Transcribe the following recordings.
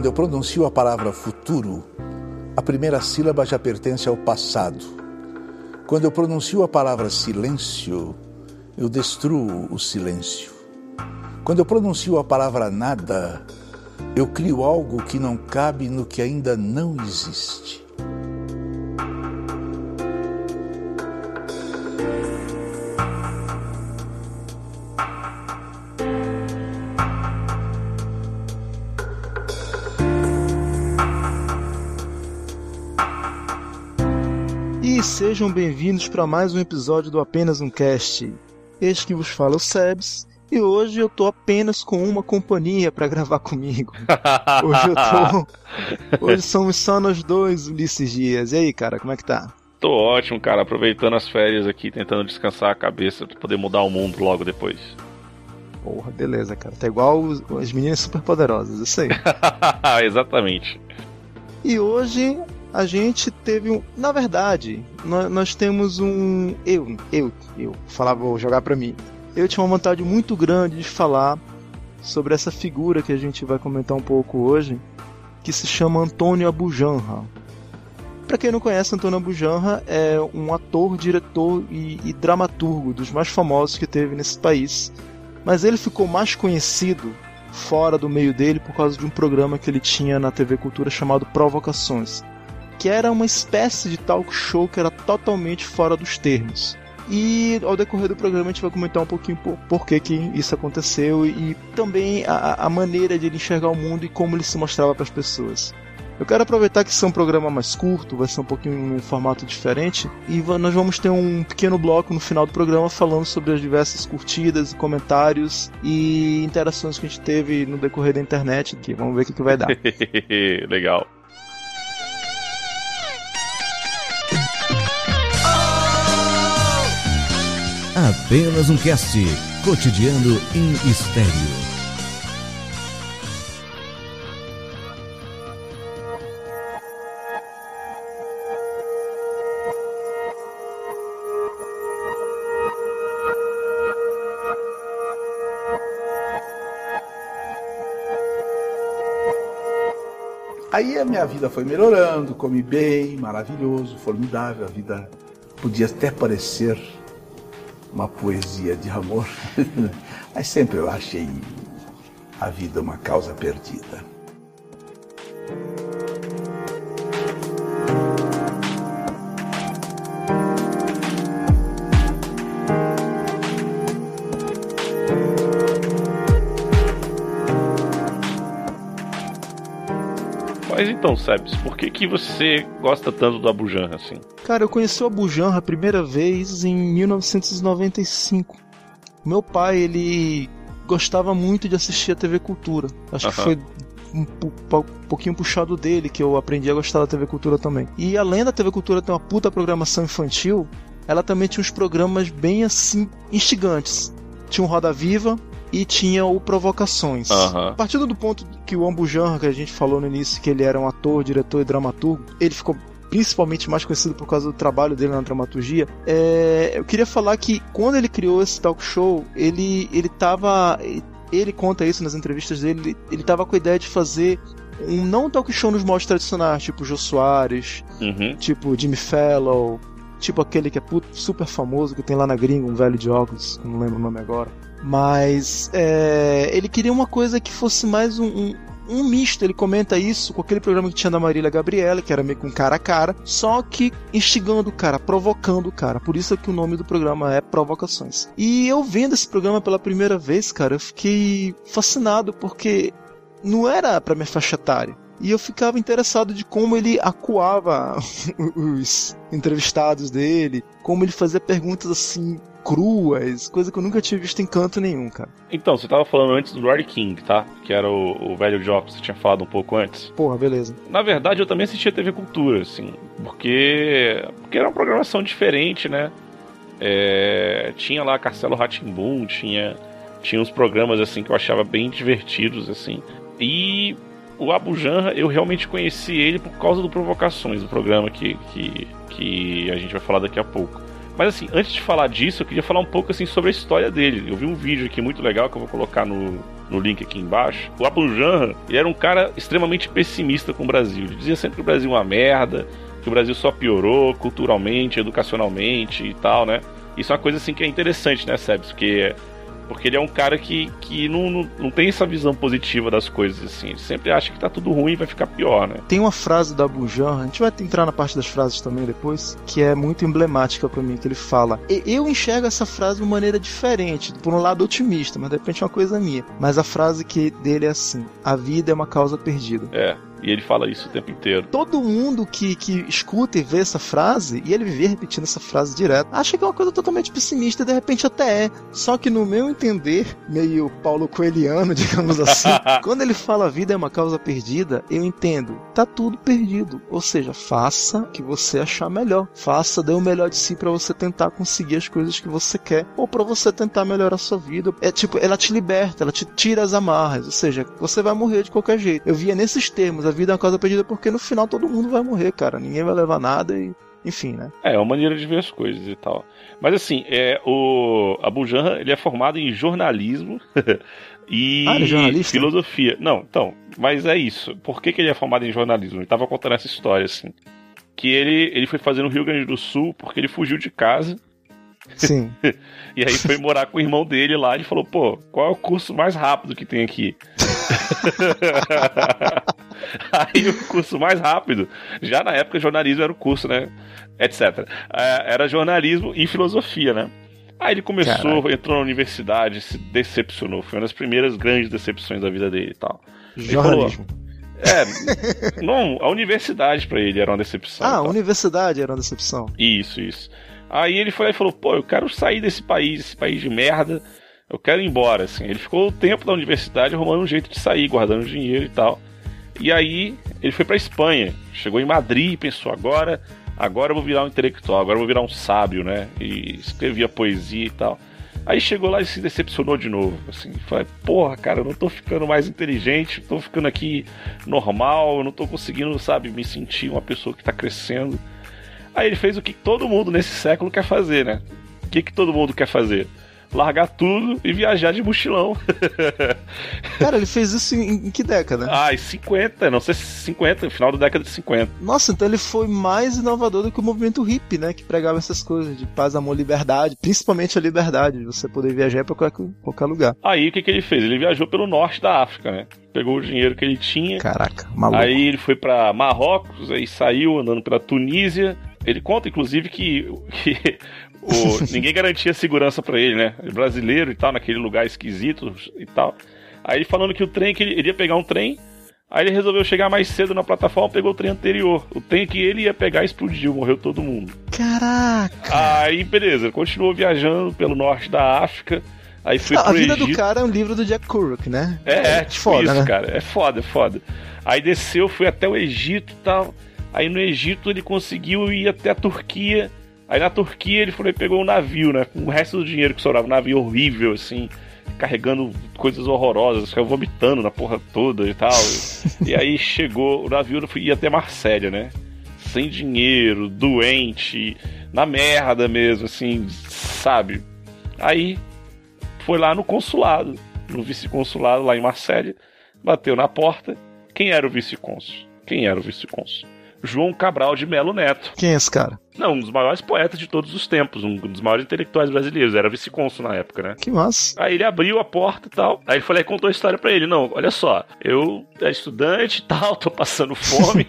Quando eu pronuncio a palavra futuro, a primeira sílaba já pertence ao passado. Quando eu pronuncio a palavra silêncio, eu destruo o silêncio. Quando eu pronuncio a palavra nada, eu crio algo que não cabe no que ainda não existe. Sejam bem-vindos para mais um episódio do Apenas um Cast. Este que vos fala é o Sebs, e hoje eu tô apenas com uma companhia para gravar comigo. Hoje eu tô. Hoje somos só nós dois, Ulisses Dias. E aí, cara, como é que tá? Tô ótimo, cara, aproveitando as férias aqui, tentando descansar a cabeça pra poder mudar o mundo logo depois. Porra, beleza, cara. Tá igual os- as meninas super poderosas, eu sei. Exatamente. E hoje a gente teve um. Na verdade, nós, nós temos um. Eu, eu, eu, falar, vou jogar pra mim. Eu tinha uma vontade muito grande de falar sobre essa figura que a gente vai comentar um pouco hoje, que se chama Antônio Abujanra. Pra quem não conhece, Antônio Abujanra é um ator, diretor e, e dramaturgo dos mais famosos que teve nesse país. Mas ele ficou mais conhecido fora do meio dele por causa de um programa que ele tinha na TV Cultura chamado Provocações, que era uma espécie de talk show que era totalmente fora dos termos. E ao decorrer do programa a gente vai comentar um pouquinho por, por que, que isso aconteceu e também a, a maneira de ele enxergar o mundo e como ele se mostrava para as pessoas. Eu quero aproveitar que isso é um programa mais curto, vai ser um pouquinho um formato diferente, e nós vamos ter um pequeno bloco no final do programa falando sobre as diversas curtidas, comentários e interações que a gente teve no decorrer da internet aqui. Vamos ver o que, que vai dar. Legal. Apenas um cast cotidiano em estéreo. Aí a minha vida foi melhorando, comi bem, maravilhoso, formidável. A vida podia até parecer uma poesia de amor, mas sempre eu achei a vida uma causa perdida. Mas então, Sebs, por que que você gosta tanto do Abujan, assim? Cara, eu conheci o Abu Janra a primeira vez em 1995. Meu pai, ele gostava muito de assistir a TV Cultura. Acho que Aham. foi um, pouquinho puxado dele que eu aprendi a gostar da TV Cultura também. E além da TV Cultura ter uma puta programação infantil, ela também tinha uns programas bem assim instigantes. Tinha o Roda Viva e tinha o Provocações. A partir do ponto que o Ambujan, que a gente falou no início, que ele era um ator, diretor e dramaturgo, ele ficou principalmente mais conhecido por causa do trabalho dele na dramaturgia. É, eu queria falar que quando ele criou esse talk show, ele ele tava ele conta isso nas entrevistas dele, ele, tava com a ideia de fazer um não talk show nos moldes tradicionais, tipo Jô Soares, Uhum. tipo Jimmy Fallon, tipo aquele que é super famoso que tem lá na gringa, um velho de óculos, não lembro o nome agora. Mas é, ele queria uma coisa que fosse mais um, um, um misto. Ele comenta isso com aquele programa que tinha da Marília Gabriela, que era meio com cara a cara, só que instigando o cara, provocando o cara. Por isso é que o nome do programa é Provocações. E eu vendo esse programa pela primeira vez, cara, eu fiquei fascinado porque não era pra minha faixa etária. E eu ficava interessado de como ele acuava os entrevistados dele, como ele fazia perguntas assim cruas, coisa que eu nunca tinha visto em canto nenhum, cara. Então, você tava falando antes do Rory King, tá? Que era o, o velho Jock que você tinha falado um pouco antes. Porra, beleza. Na verdade, eu também assistia TV Cultura, assim, porque, porque era uma programação diferente, né? É, tinha lá Castelo Ratimbum, tinha, tinha uns programas assim que eu achava bem divertidos, assim. E o Abu Janra, eu realmente conheci ele por causa do Provocações, do programa que, que, que a gente vai falar daqui a pouco. Mas assim, antes de falar disso, eu queria falar um pouco assim sobre a história dele. Eu vi um vídeo aqui muito legal que eu vou colocar no, no link aqui embaixo, o Abu Janra, ele era um cara extremamente pessimista com o Brasil. Ele dizia sempre que o Brasil é uma merda, que o Brasil só piorou culturalmente, educacionalmente e tal, né? Isso é uma coisa assim que é interessante, né, Sebs? Porque porque ele é um cara que, que não, não, não tem essa visão positiva das coisas, assim. Ele sempre acha que tá tudo ruim e vai ficar pior, né? Tem uma frase da Bujan, a gente vai entrar na parte das frases também depois, que é muito emblemática para mim, que ele fala. Eu enxergo essa frase de uma maneira diferente, por um lado otimista, mas de repente é uma coisa minha. Mas a frase que dele é assim: a vida é uma causa perdida. É. E ele fala isso o tempo inteiro. Todo mundo que, que escuta e vê essa frase, e ele vive repetindo essa frase direto, acha que é uma coisa totalmente pessimista, e de repente até é. Só que no meu entender, meio Paulo Coeliano, digamos assim, quando ele fala a vida é uma causa perdida, eu entendo, tá tudo perdido. Ou seja, faça o que você achar melhor. Faça, dê o melhor de si para você tentar conseguir as coisas que você quer, ou para você tentar melhorar a sua vida. É tipo, ela te liberta, ela te tira as amarras, ou seja, você vai morrer de qualquer jeito. Eu via nesses termos a vida é uma causa perdida porque no final todo mundo vai morrer, cara. Ninguém vai levar nada e. Enfim, né? É, é uma maneira de ver as coisas e tal. Mas assim, é, o Abu Janra, ele é formado em jornalismo e ah, é filosofia. Não, então, mas é isso. Por que, que ele é formado em jornalismo? Ele tava contando essa história, assim. Que ele, ele foi fazer no Rio Grande do Sul porque ele fugiu de casa. Sim. e aí foi morar com o irmão dele lá e falou, pô, qual é o curso mais rápido que tem aqui? Aí o curso mais rápido, já na época jornalismo era o curso, né? Etc. É, era jornalismo e filosofia, né? Aí ele começou, Caraca. entrou na universidade, se decepcionou. Foi uma das primeiras grandes decepções da vida dele e tal. Jornalismo. é, não, a universidade para ele era uma decepção. Ah, a universidade era uma decepção. Isso, isso. Aí ele foi lá e falou: pô, eu quero sair desse país, esse país de merda, eu quero ir embora, assim. Ele ficou o tempo da universidade arrumando um jeito de sair, guardando dinheiro e tal. E aí ele foi para Espanha, chegou em Madrid e pensou: agora, agora eu vou virar um intelectual, agora eu vou virar um sábio, né? E escrevia poesia e tal. Aí chegou lá e se decepcionou de novo. Assim, falei, porra, cara, eu não tô ficando mais inteligente, tô ficando aqui normal, eu não tô conseguindo, sabe, me sentir uma pessoa que tá crescendo. Aí ele fez o que todo mundo nesse século quer fazer, né? O que, que todo mundo quer fazer? Largar tudo e viajar de mochilão. Cara, ele fez isso em, em, que década? Ah, em 50, não sei se 50, final da década de 50. Nossa, então ele foi mais inovador do que o movimento hippie, né? Que pregava essas coisas de paz, amor, liberdade, principalmente a liberdade, de você poder viajar para qualquer, qualquer lugar. Aí o que, que ele fez? Ele viajou pelo norte da África, né? Pegou o dinheiro que ele tinha. Caraca, maluco. Aí ele foi para Marrocos, aí saiu andando pela Tunísia, ele conta, inclusive, que, que o, ninguém garantia segurança para ele, né? Brasileiro e tal, naquele lugar esquisito e tal. Aí ele falando que o trem, que ele, ele ia pegar um trem, aí ele resolveu chegar mais cedo na plataforma, pegou o trem anterior. O trem que ele ia pegar explodiu, morreu todo mundo. Caraca! Aí, beleza, continuou viajando pelo norte da África. Aí foi Não, pro a vida Egito. do cara é um livro do Jack Kerouac, né? É, é tipo foda, isso, né? cara. É foda, é foda. Aí desceu, foi até o Egito e tal. Aí no Egito ele conseguiu ir até a Turquia. Aí na Turquia ele foi, pegou um navio, né? Com o resto do dinheiro que sobrava. Um navio horrível, assim, carregando coisas horrorosas, ficava vomitando na porra toda e tal. e aí chegou, o navio ia até Marsella, né? Sem dinheiro, doente, na merda mesmo, assim, sabe? Aí foi lá no consulado, no vice-consulado lá em Marsella, bateu na porta. Quem era o vice-cônsul? Quem era o vice-cônsul? João Cabral de Melo Neto. Quem é esse cara? Não, um dos maiores poetas de todos os tempos, um dos maiores intelectuais brasileiros, era vice-cônsul na época, né? Que massa. Aí ele abriu a porta e tal. Aí ele falou, contou a história para ele. Não, olha só, eu é estudante e tal, tô passando fome.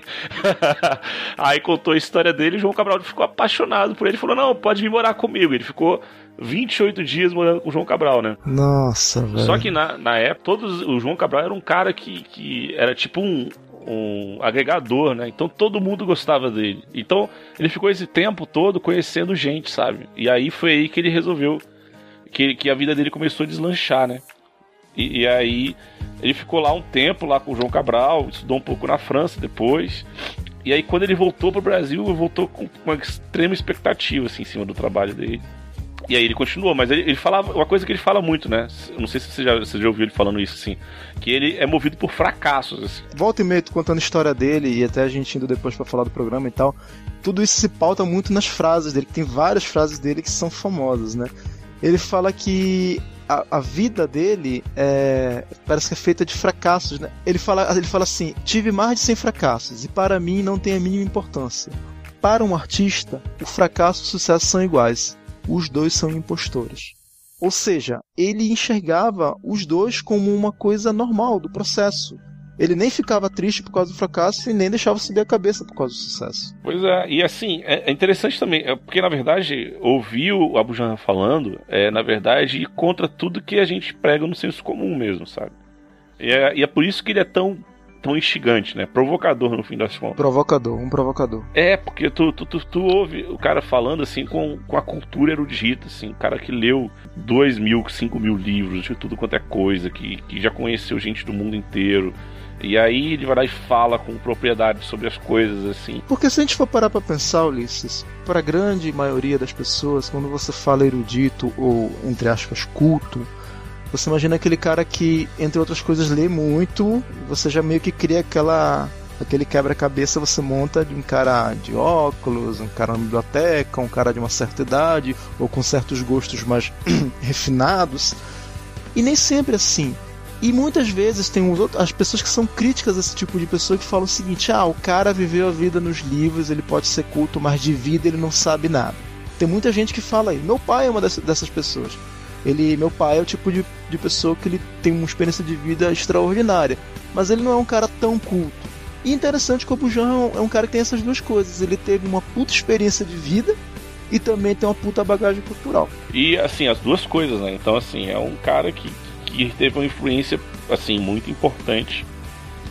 aí contou a história dele, João Cabral ficou apaixonado por ele, falou: "Não, pode vir morar comigo". Ele ficou 28 dias morando com o João Cabral, né? Nossa, velho. Só que na, na época, todos, o João Cabral era um cara que, que era tipo um, um agregador, né? Então todo mundo gostava dele. Então ele ficou esse tempo todo conhecendo gente, sabe? E aí foi aí que ele resolveu que, que a vida dele começou a deslanchar, né? E, e, aí ele ficou lá um tempo lá com o João Cabral, estudou um pouco na França depois. E aí quando ele voltou para o Brasil, voltou com uma extrema expectativa assim, em cima do trabalho dele. E aí ele continuou, mas ele, ele, falava uma coisa que ele fala muito, né? Não sei se você já, você já ouviu ele falando isso, assim. Que ele é movido por fracassos, assim. Volta e meio contando a história dele e até a gente indo depois para falar do programa e tal. Tudo isso se pauta muito nas frases dele, que tem várias frases dele que são famosas, né? Ele fala que a, a vida dele é, parece que é feita de fracassos, né? Ele fala, ele fala assim: tive mais de 100 fracassos e para mim não tem a mínima importância. Para um artista, o fracasso e o sucesso são iguais. Os dois são impostores. Ou seja, ele enxergava os dois como uma coisa normal do processo. Ele nem ficava triste por causa do fracasso e nem deixava subir a cabeça por causa do sucesso. Pois é, e assim, é, é interessante também, é porque na verdade, ouvir o Abu falando é, na verdade, ir contra tudo que a gente prega no senso comum mesmo, sabe? E é, e é por isso que ele é tão tão instigante, né? Provocador no fim das contas. Provocador, um provocador. É, porque tu, tu, tu, tu, ouve o cara falando assim com, com a cultura erudita, assim, o cara que leu dois mil, cinco mil livros de tudo quanto é coisa, que, que já conheceu gente do mundo inteiro. E aí ele vai lá e fala com propriedade sobre as coisas, assim. Porque se a gente for parar pra pensar, Ulisses, para a grande maioria das pessoas, quando você fala erudito ou, entre aspas, culto, você imagina aquele cara que, entre outras coisas, lê muito, você já meio que cria aquela aquele quebra-cabeça você monta de um cara de óculos, um cara na biblioteca, um cara de uma certa idade ou com certos gostos mais refinados. E nem sempre assim. E muitas vezes tem as pessoas que são críticas a esse tipo de pessoa que falam o seguinte: ah, o cara viveu a vida nos livros, ele pode ser culto, mas de vida ele não sabe nada. Tem muita gente que fala aí. Meu pai é uma dessas pessoas. Ele, meu pai é o tipo de, de pessoa que ele tem uma experiência de vida extraordinária, mas ele não é um cara tão culto. E interessante que o Bujan é um cara que tem essas duas coisas. Ele teve uma puta experiência de vida e também tem uma puta bagagem cultural. E assim, as duas coisas, né? Então, assim, é um cara que, que teve uma influência, assim, muito importante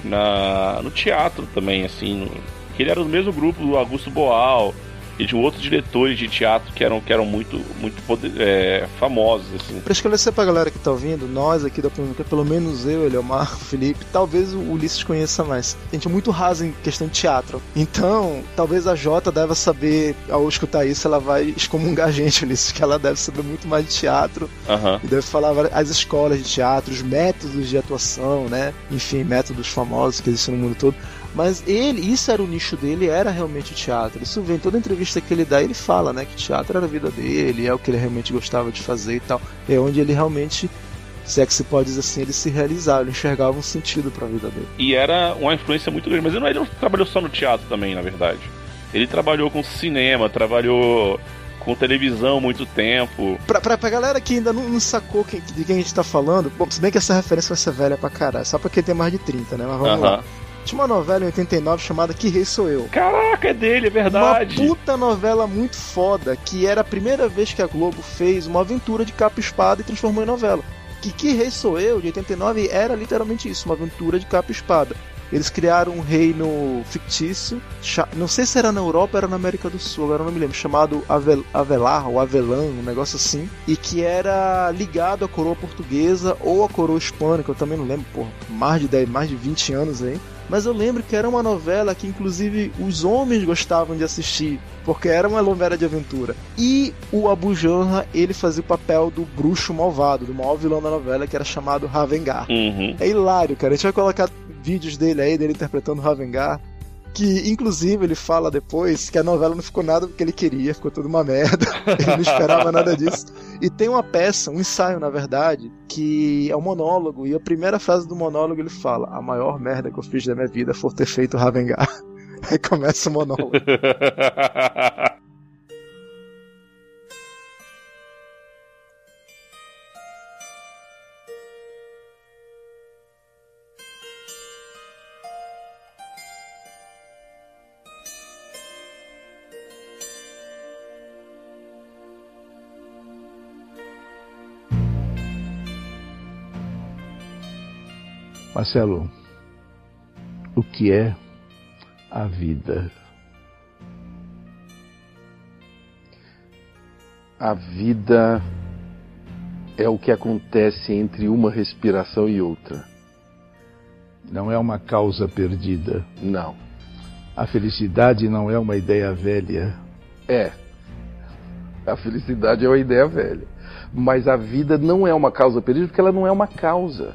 na, no teatro também, assim. No, ele era do mesmo grupo do Augusto Boal, e de outros diretores de teatro que eram, que eram muito, muito poder, é, famosos. Assim. Pra esclarecer pra galera que tá ouvindo, nós aqui da Pública, pelo menos eu, Eliomar, o Felipe, talvez o Ulisses conheça mais. A gente é muito raso em questão de teatro. Então, talvez a Jota deva saber, ao escutar isso, ela vai excomungar a gente, Ulisses, que ela deve saber muito mais de teatro. Uhum. E deve falar as escolas de teatro, os métodos de atuação, né? Enfim, métodos famosos que existem no mundo todo. Mas ele, isso era o nicho dele, era realmente o teatro. Isso vem toda entrevista que ele dá, ele fala, né, que teatro era a vida dele, é o que ele realmente gostava de fazer e tal. É onde ele realmente se é que se pode dizer assim, ele se realizava, ele enxergava um sentido para a vida dele. E era uma influência muito grande, mas ele não, ele não trabalhou só no teatro também, na verdade. Ele trabalhou com cinema, trabalhou com televisão muito tempo. Pra, pra, pra galera que ainda não, não sacou de quem a gente tá falando, bom, se bem que essa referência vai ser velha pra caralho, só pra quem tem mais de 30, né? Mas vamos uh -huh. lá. Tinha uma novela em 89 chamada Que Rei Sou Eu. Caraca, é dele, é verdade. Uma puta novela muito foda, que era a primeira vez que a Globo fez uma aventura de capa e espada e transformou em novela. Que Que Rei Sou Eu, de 89, era literalmente isso, uma aventura de capa e espada. Eles criaram um reino fictício, não sei se era na Europa ou era na América do Sul, agora não me lembro, chamado Avel, Avelar ou Avelan, um negócio assim, e que era ligado à coroa portuguesa ou à coroa hispânica, eu também não lembro, por mais de 10, mais de 20 anos aí. Mas eu lembro que era uma novela que inclusive os homens gostavam de assistir, porque era uma novela de aventura. E o Abu Janra, ele fazia o papel do bruxo malvado, do maior vilão da novela, que era chamado Ravengar. Uhum. É hilário, cara. A gente vai colocar vídeos dele aí, dele interpretando Ravengar que inclusive ele fala depois que a novela não ficou nada do que ele queria, ficou tudo uma merda, ele não esperava nada disso. E tem uma peça, um ensaio na verdade, que é um monólogo, e a primeira frase do monólogo ele fala: A maior merda que eu fiz da minha vida foi ter feito Ravengar. Aí começa o monólogo. Marcelo, o que é a vida? A vida é o que acontece entre uma respiração e outra. Não é uma causa perdida. Não. A felicidade não é uma ideia velha. É. A felicidade é uma ideia velha. Mas a vida não é uma causa perdida porque ela não é uma causa.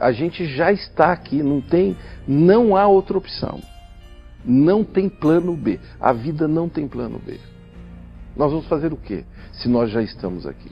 A gente já está aqui, não tem, não há outra opção. Não tem plano B. A vida não tem plano B. Nós vamos fazer o quê se nós já estamos aqui?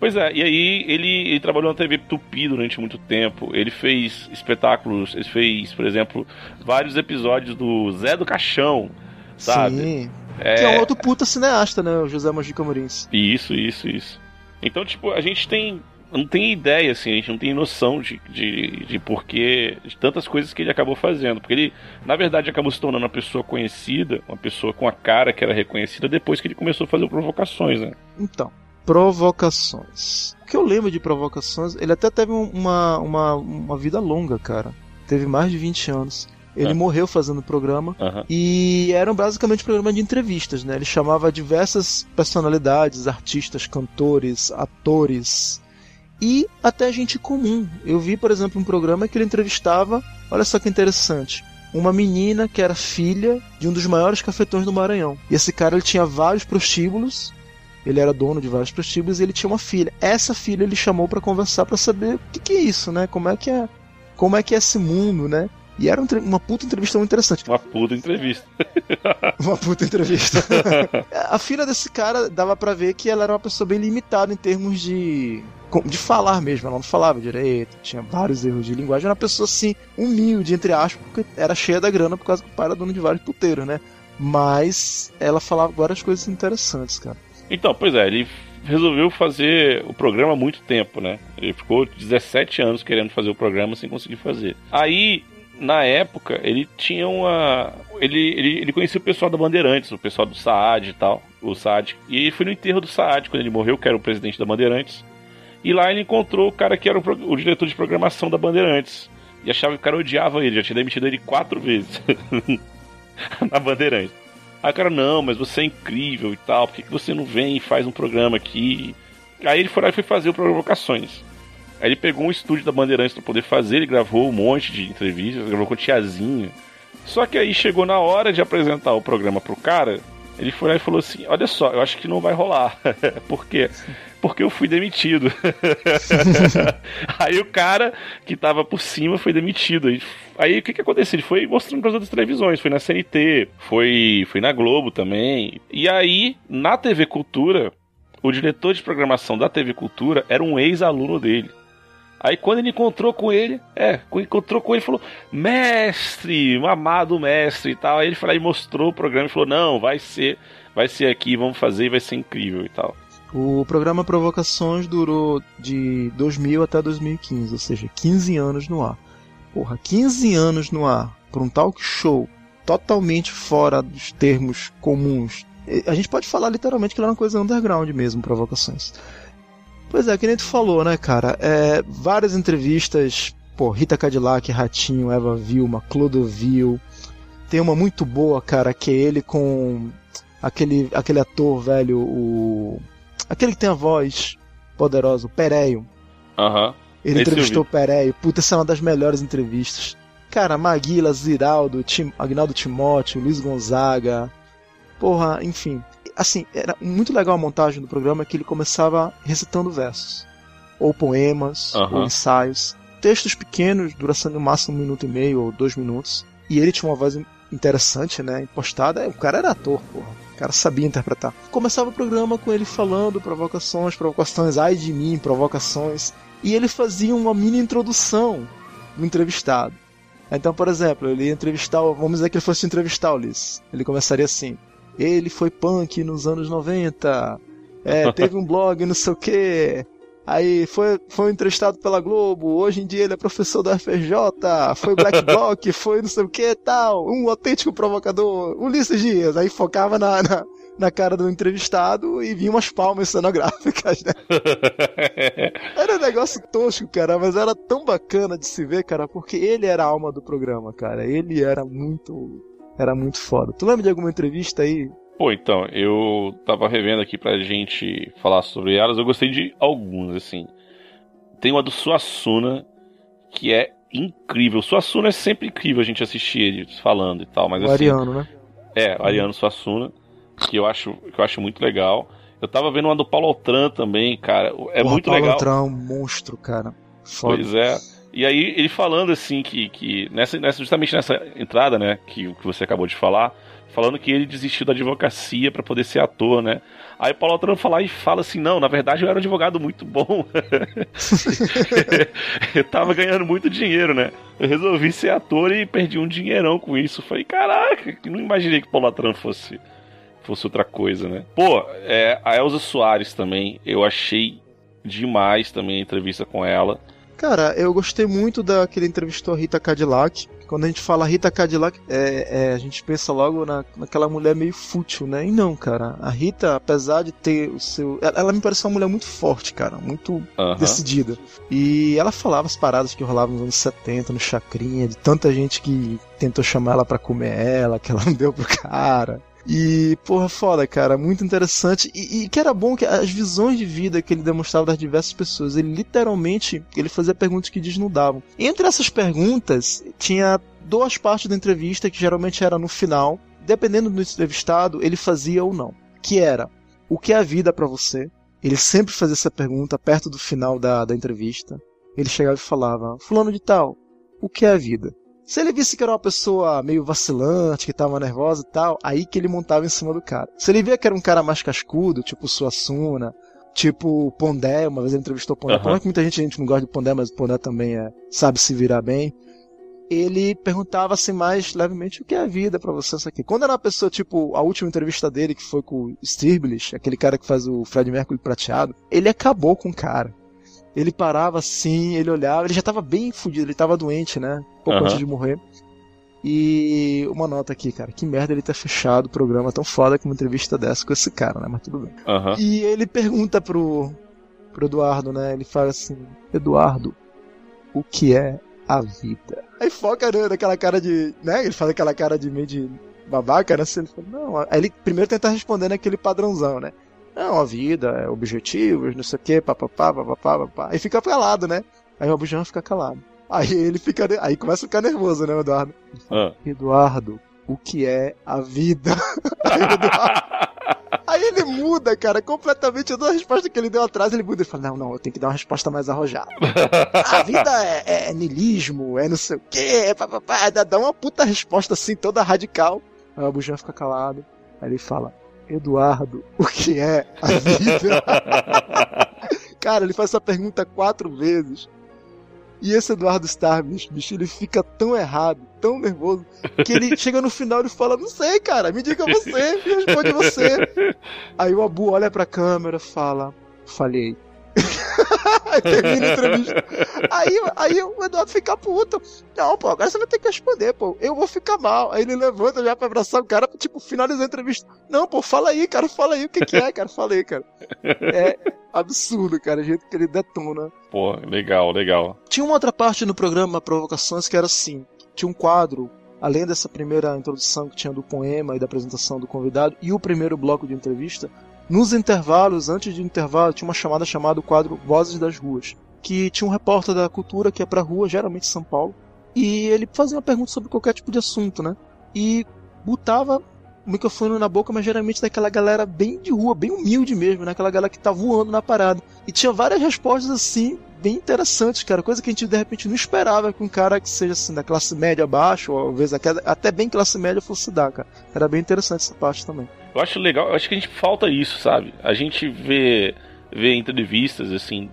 Pois é, e aí ele, ele trabalhou na TV Tupi durante muito tempo. Ele fez espetáculos, ele fez, por exemplo, vários episódios do Zé do Caixão, sabe? Sim. É... Que é um outro puta cineasta, né? O José Mojica Marins. Isso, isso, isso. Então, tipo, a gente tem não tem ideia, assim, a gente não tem noção de, de, de porquê, de tantas coisas que ele acabou fazendo. Porque ele, na verdade, acabou se tornando uma pessoa conhecida, uma pessoa com a cara que era reconhecida depois que ele começou a fazer provocações, né? Então, provocações. O que eu lembro de provocações, ele até teve uma, uma, uma vida longa, cara. Teve mais de 20 anos. Ele é. morreu fazendo o programa uhum. e eram basicamente programa de entrevistas, né? Ele chamava diversas personalidades, artistas, cantores, atores, e até gente comum. Eu vi, por exemplo, um programa que ele entrevistava, olha só que interessante, uma menina que era filha de um dos maiores cafetões do Maranhão. E esse cara ele tinha vários prostíbulos, ele era dono de vários prostíbulos e ele tinha uma filha. Essa filha ele chamou para conversar para saber o que, que, é isso, né? Como é que é, como é que é esse mundo, né? E era uma puta entrevista muito interessante. Uma puta entrevista. uma puta entrevista. a filha desse cara dava para ver que ela era uma pessoa bem limitada em termos de de falar mesmo, ela não falava direito, tinha vários erros de linguagem, era uma pessoa assim, humilde, entre aspas, porque era cheia da grana por causa que o pai era dono de vários puteiros, né? Mas ela falava várias coisas interessantes, cara. Então, pois é, ele resolveu fazer o programa há muito tempo, né? Ele ficou 17 anos querendo fazer o programa sem conseguir fazer. Aí, na época, ele tinha uma. Ele, ele, ele conhecia o pessoal da Bandeirantes, o pessoal do Saad e tal. O Saad. E foi no enterro do Saad quando ele morreu, que era o presidente da Bandeirantes. E lá ele encontrou o cara que era o, o diretor de programação da Bandeirantes. E achava que o cara odiava ele, já tinha demitido ele quatro vezes na Bandeirantes. Aí o cara, não, mas você é incrível e tal, por que, que você não vem e faz um programa aqui? Aí ele foi lá e foi fazer o Provocações. Aí ele pegou um estúdio da Bandeirantes para poder fazer, ele gravou um monte de entrevistas, gravou com o Tiazinho. Só que aí chegou na hora de apresentar o programa pro cara, ele foi lá e falou assim: Olha só, eu acho que não vai rolar. Por quê? Porque eu fui demitido. aí o cara que tava por cima foi demitido. Aí o que, que aconteceu? Ele foi mostrando para as outras televisões, foi na CNT, foi, foi na Globo também. E aí, na TV Cultura, o diretor de programação da TV Cultura era um ex-aluno dele. Aí quando ele encontrou com ele, é, encontrou com ele, falou: "Mestre, um amado mestre" e tal. Aí ele falou e mostrou o programa e falou: "Não, vai ser, vai ser aqui, vamos fazer, vai ser incrível" e tal. O programa Provocações durou de 2000 até 2015, ou seja, 15 anos no ar. Porra, 15 anos no ar para um talk show totalmente fora dos termos comuns. A gente pode falar literalmente que era uma coisa underground mesmo, Provocações. Pois é, que nem tu falou, né, cara? É, várias entrevistas, pô, Rita Cadillac, Ratinho, Eva Vilma, Clodovil. Tem uma muito boa, cara, que é ele com aquele, aquele ator velho, o. Aquele que tem a voz poderosa, o Pereio. Aham. Uhum. Ele Esse entrevistou o Pereio. Puta, essa é uma das melhores entrevistas. Cara, Maguila, Ziraldo, Tim, Agnaldo Timóteo, Luiz Gonzaga. Porra, enfim assim, era muito legal a montagem do programa que ele começava recitando versos, ou poemas, uhum. ou ensaios, textos pequenos, duração no máximo um minuto e meio ou dois minutos, e ele tinha uma voz interessante, né, impostada, o cara era ator, porra. O cara sabia interpretar. Começava o programa com ele falando provocações, provocações, ai de mim, provocações. E ele fazia uma mini introdução do entrevistado. Então, por exemplo, ele ia entrevistar, vamos dizer que ele fosse entrevistar o Ulisses. Ele começaria assim: ele foi punk nos anos 90, é, teve um blog, não sei o que. Aí foi, foi entrevistado pela Globo, hoje em dia ele é professor da FJ, foi Black Bloc, foi não sei o que tal, um autêntico provocador, Ulisses Dias, aí focava na, na, na cara do entrevistado e vinha umas palmas cenográficas, né? era um negócio tosco, cara, mas era tão bacana de se ver, cara, porque ele era a alma do programa, cara, ele era muito era muito foda. Tu lembra de alguma entrevista aí? Pô, então, eu tava revendo aqui pra gente falar sobre elas. Eu gostei de alguns, assim. Tem uma do Suassuna, que é incrível. Suassuna é sempre incrível a gente assistir eles falando e tal, mas o assim. Ariano, né? É, o Ariano Suassuna, que eu acho, que eu acho muito legal. Eu tava vendo uma do Paulo Altran também, cara. É Porra, muito Paulo legal. Paulo Altran é um monstro, cara. Foda. Pois é. E aí ele falando assim que, que nessa, nessa, justamente nessa entrada, né, que, que você acabou de falar, falando que ele desistiu da advocacia para poder ser ator, né? Aí o Paulo Autrano fala e fala assim: não, na verdade eu era um advogado muito bom. eu tava ganhando muito dinheiro, né? Eu resolvi ser ator e perdi um dinheirão com isso. Falei, caraca, não imaginei que o Paulo Autrano fosse, fosse outra coisa, né? Pô, é, a Elza Soares também, eu achei demais também a entrevista com ela. Cara, eu gostei muito daquele entrevistou a Rita Cadillac. Quando a gente fala Rita Cadillac, é, é, a gente pensa logo na, naquela mulher meio fútil, né? E não, cara. A Rita, apesar de ter o seu. Ela, ela me pareceu uma mulher muito forte, cara. Muito decidida. E ela falava as paradas que rolavam nos anos 70, no Chacrinha, de tanta gente que tentou chamar ela para comer ela, que ela não deu pro cara. E, porra, foda, cara, muito interessante. E, e, que era bom que as visões de vida que ele demonstrava das diversas pessoas, ele literalmente ele fazia perguntas que desnudavam. Entre essas perguntas, tinha duas partes da entrevista que geralmente era no final. Dependendo do entrevistado, ele fazia ou não. Que era, o que é a vida para você? Ele sempre fazia essa pergunta perto do final da, da entrevista. Ele chegava e falava, fulano de tal, o que é a vida? Se ele visse que era uma pessoa meio vacilante, que tava nervosa e tal, aí que ele montava em cima do cara. Se ele via que era um cara mais cascudo, tipo Suassuna, tipo Pondé, uma vez ele entrevistou Pondé. Uhum. Por que muita gente, gente não gosta de Pondé, mas Pondé também é, sabe se virar bem. Ele perguntava assim mais levemente o que é a vida para você isso aqui. Quando era uma pessoa, tipo, a última entrevista dele, que foi com o Stirblish, aquele cara que faz o Fred Mercury prateado, ele acabou com o cara. Ele parava assim, ele olhava, ele já tava bem fudido, ele tava doente, né? Pouco uhum. antes de morrer. E uma nota aqui, cara, que merda ele ter fechado o programa tão foda com uma entrevista dessa com esse cara, né? Mas tudo bem. Uhum. E ele pergunta pro, pro Eduardo, né? Ele fala assim: Eduardo, o que é a vida? Aí foca né, naquela cara de. né? Ele faz aquela cara de meio de babaca, né? Assim, ele fala, não. Aí ele primeiro tenta responder naquele padrãozão, né? Não, a vida, é objetivos, não sei o que, papapá, papapá, papapá. Aí fica calado, né? Aí o Abujam fica calado. Aí ele fica. Aí começa a ficar nervoso, né, Eduardo? Ah. Eduardo, o que é a vida? Aí, Eduardo... Aí ele muda, cara, completamente. Eu dou a resposta que ele deu atrás, ele muda e fala: Não, não, eu tenho que dar uma resposta mais arrojada. a vida é, é, é nilismo, é não sei o quê, papapá. Dá uma puta resposta assim, toda radical. Aí o Abujam fica calado. Aí ele fala: Eduardo, o que é a vida? Cara, ele faz essa pergunta quatro vezes. E esse Eduardo Starbish, bicho, ele fica tão errado, tão nervoso, que ele chega no final e fala: Não sei, cara, me diga você, me responde você. Aí o Abu olha pra câmera fala: Falhei. Aí termina a entrevista. Aí, aí o Eduardo fica puto. Não, pô, agora você vai ter que responder, pô. Eu vou ficar mal. Aí ele levanta já pra abraçar o cara, tipo, finalizar a entrevista. Não, pô, fala aí, cara, fala aí o que, que é, cara. Fala aí, cara. É absurdo, cara, o jeito que ele detona. Pô, legal, legal. Tinha uma outra parte no programa Provocações que era assim: tinha um quadro além dessa primeira introdução que tinha do poema e da apresentação do convidado e o primeiro bloco de entrevista, nos intervalos, antes de intervalo, tinha uma chamada chamada o quadro Vozes das Ruas, que tinha um repórter da cultura que ia pra rua, geralmente São Paulo, e ele fazia uma pergunta sobre qualquer tipo de assunto, né? E botava o microfone na boca, mas geralmente daquela galera bem de rua, bem humilde mesmo, né? Aquela galera que tá voando na parada. E tinha várias respostas assim, bem interessantes, cara. Coisa que a gente de repente não esperava que um cara que seja assim, da classe média abaixo, ou às vezes até bem classe média fosse dar, cara. Era bem interessante essa parte também. Eu acho legal, eu acho que a gente falta isso, sabe? A gente vê, vê entrevistas, assim,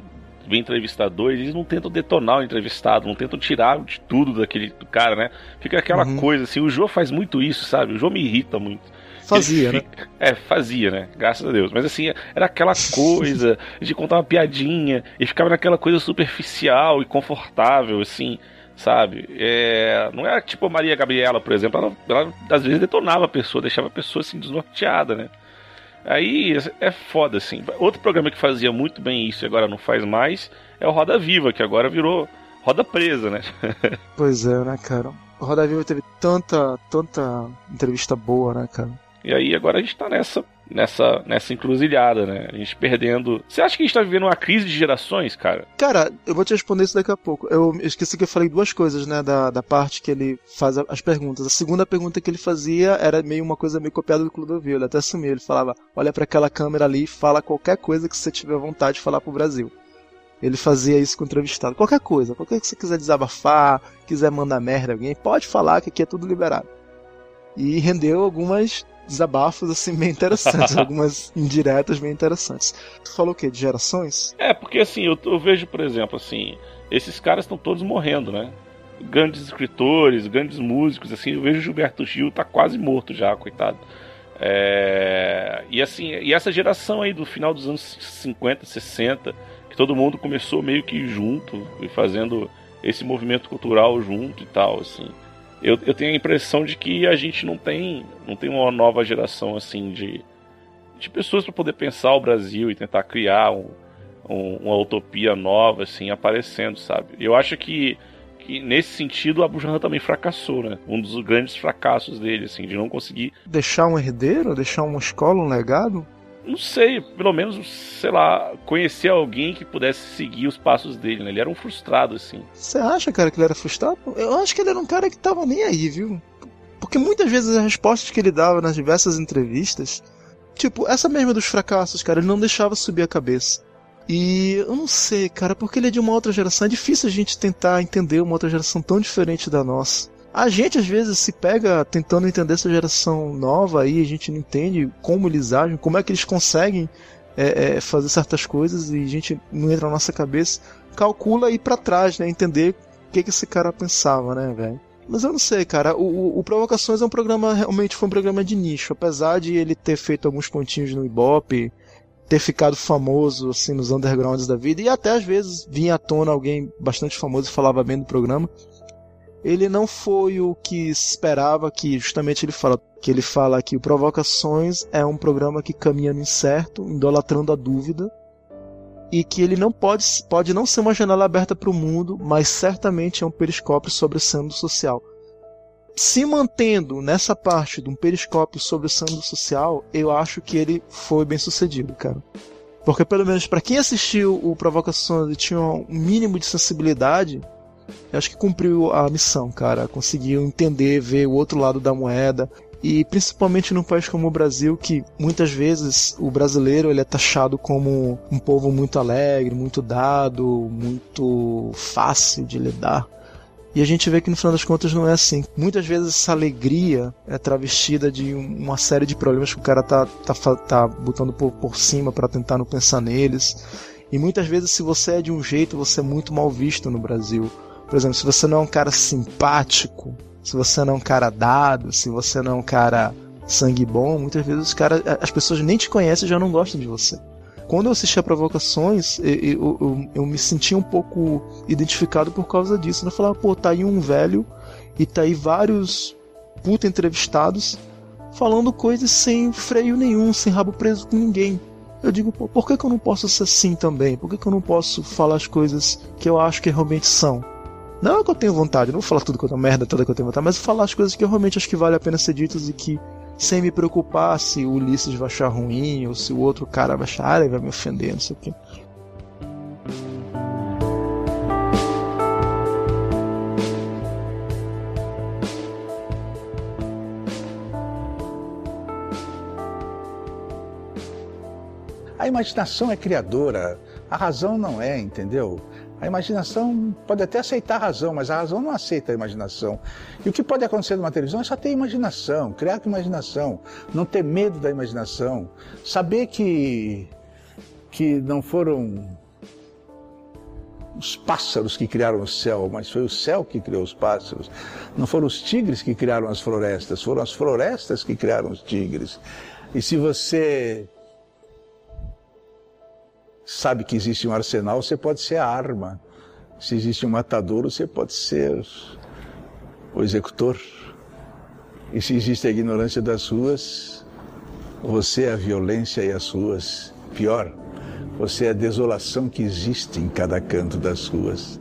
vê entrevistadores, eles não tentam detonar o entrevistado, não tentam tirar de tudo daquele do cara, né? Fica aquela uhum. coisa assim, o Jô faz muito isso, sabe? O Jô me irrita muito. Fazia, né? É, fazia, né? Graças a Deus. Mas assim, era aquela coisa de contar uma piadinha e ficava naquela coisa superficial e confortável, assim sabe? É, não era tipo a Maria Gabriela, por exemplo, ela, ela às vezes detonava a pessoa, deixava a pessoa assim desnorteada, né? Aí é foda, assim. Outro programa que fazia muito bem isso e agora não faz mais é o Roda Viva, que agora virou Roda Presa, né? pois é, né, cara? O Roda Viva teve tanta, tanta entrevista boa, né, cara? E aí agora a gente tá nessa nessa, nessa encruzilhada, né? A gente perdendo. Você acha que a gente tá vivendo uma crise de gerações, cara? Cara, eu vou te responder isso daqui a pouco. Eu esqueci que eu falei duas coisas, né? Da, da parte que ele faz as perguntas. A segunda pergunta que ele fazia era meio uma coisa meio copiada do Clodovil. Ele até assumiu. Ele falava: olha para aquela câmera ali e fala qualquer coisa que você tiver vontade de falar pro Brasil. Ele fazia isso com o entrevistado. Qualquer coisa, qualquer que você quiser desabafar, quiser mandar merda a alguém, pode falar que aqui é tudo liberado. E rendeu algumas desabafos assim bem interessantes, algumas indiretas bem interessantes. Tu falou o quê? De gerações? É, porque assim, eu, eu vejo, por exemplo, assim, esses caras estão todos morrendo, né? Grandes escritores, grandes músicos, assim, eu vejo Gilberto Gil tá quase morto já, coitado. É... E assim, e essa geração aí do final dos anos 50, 60, que todo mundo começou meio que junto e fazendo esse movimento cultural junto e tal, assim eu, eu tenho a impressão de que a gente não tem, não tem uma nova geração assim de, de pessoas para poder pensar o Brasil e tentar criar um, um, uma utopia nova assim aparecendo, sabe? Eu acho que, que nesse sentido a Bujanra também fracassou, né? Um dos grandes fracassos dele, assim, de não conseguir deixar um herdeiro, deixar uma escola, um legado não sei, pelo menos, sei lá, conhecer alguém que pudesse seguir os passos dele, né? Ele era um frustrado, assim. Você acha, cara, que ele era frustrado? Eu acho que ele era um cara que tava nem aí, viu? Porque muitas vezes as respostas que ele dava nas diversas entrevistas, tipo, essa mesma dos fracassos, cara, ele não deixava subir a cabeça. E eu não sei, cara, porque ele é de uma outra geração, é difícil a gente tentar entender uma outra geração tão diferente da nossa. A gente às vezes se pega tentando entender essa geração nova aí, a gente não entende como eles agem, como é que eles conseguem é, é, fazer certas coisas e a gente não entra na nossa cabeça, calcula ir para trás, né? Entender o que, que esse cara pensava, né, velho? Mas eu não sei, cara. O, o, o, Provocações é um programa, realmente foi um programa de nicho. Apesar de ele ter feito alguns pontinhos no Ibope, ter ficado famoso, assim, nos undergrounds da vida, e até às vezes vinha à tona alguém bastante famoso e falava bem do programa ele não foi o que esperava que justamente ele fala que ele fala que o Provocações é um programa que caminha no incerto, idolatrando a dúvida e que ele não pode pode não ser uma janela aberta para o mundo, mas certamente é um periscópio sobre o sendo social. Se mantendo nessa parte de um periscópio sobre o sendo social, eu acho que ele foi bem sucedido, cara. Porque pelo menos para quem assistiu o Provocações e tinha um mínimo de sensibilidade, eu acho que cumpriu a missão, cara. Conseguiu entender, ver o outro lado da moeda. E principalmente num país como o Brasil, que muitas vezes o brasileiro ele é taxado como um povo muito alegre, muito dado, muito fácil de lidar. E a gente vê que no final das contas não é assim. Muitas vezes essa alegria é travestida de uma série de problemas que o cara tá, tá, tá botando por, por cima para tentar não pensar neles. E muitas vezes, se você é de um jeito, você é muito mal visto no Brasil. Por exemplo, se você não é um cara simpático, se você não é um cara dado, se você não é um cara sangue bom, muitas vezes os cara, as pessoas nem te conhecem e já não gostam de você. Quando eu assisti a Provocações, eu, eu, eu, eu me senti um pouco identificado por causa disso. Eu falava, pô, tá aí um velho e tá aí vários puta entrevistados falando coisas sem freio nenhum, sem rabo preso com ninguém. Eu digo, pô, por que, que eu não posso ser assim também? Por que, que eu não posso falar as coisas que eu acho que realmente são? Não é que eu tenho vontade, não vou falar tudo que eu tenho merda toda que eu tenho vontade, mas falar as coisas que eu realmente acho que vale a pena ser ditas e que sem me preocupar se o Ulisses vai achar ruim ou se o outro cara vai achar, ah, vai me ofender, não sei o quê. A imaginação é criadora, a razão não é, entendeu? A imaginação pode até aceitar a razão, mas a razão não aceita a imaginação. E o que pode acontecer numa televisão é só ter imaginação, criar com imaginação, não ter medo da imaginação, saber que, que não foram os pássaros que criaram o céu, mas foi o céu que criou os pássaros. Não foram os tigres que criaram as florestas, foram as florestas que criaram os tigres. E se você sabe que existe um arsenal, você pode ser a arma. Se existe um matador, você pode ser o executor. E se existe a ignorância das ruas, você é a violência e as ruas. Pior, você é a desolação que existe em cada canto das ruas.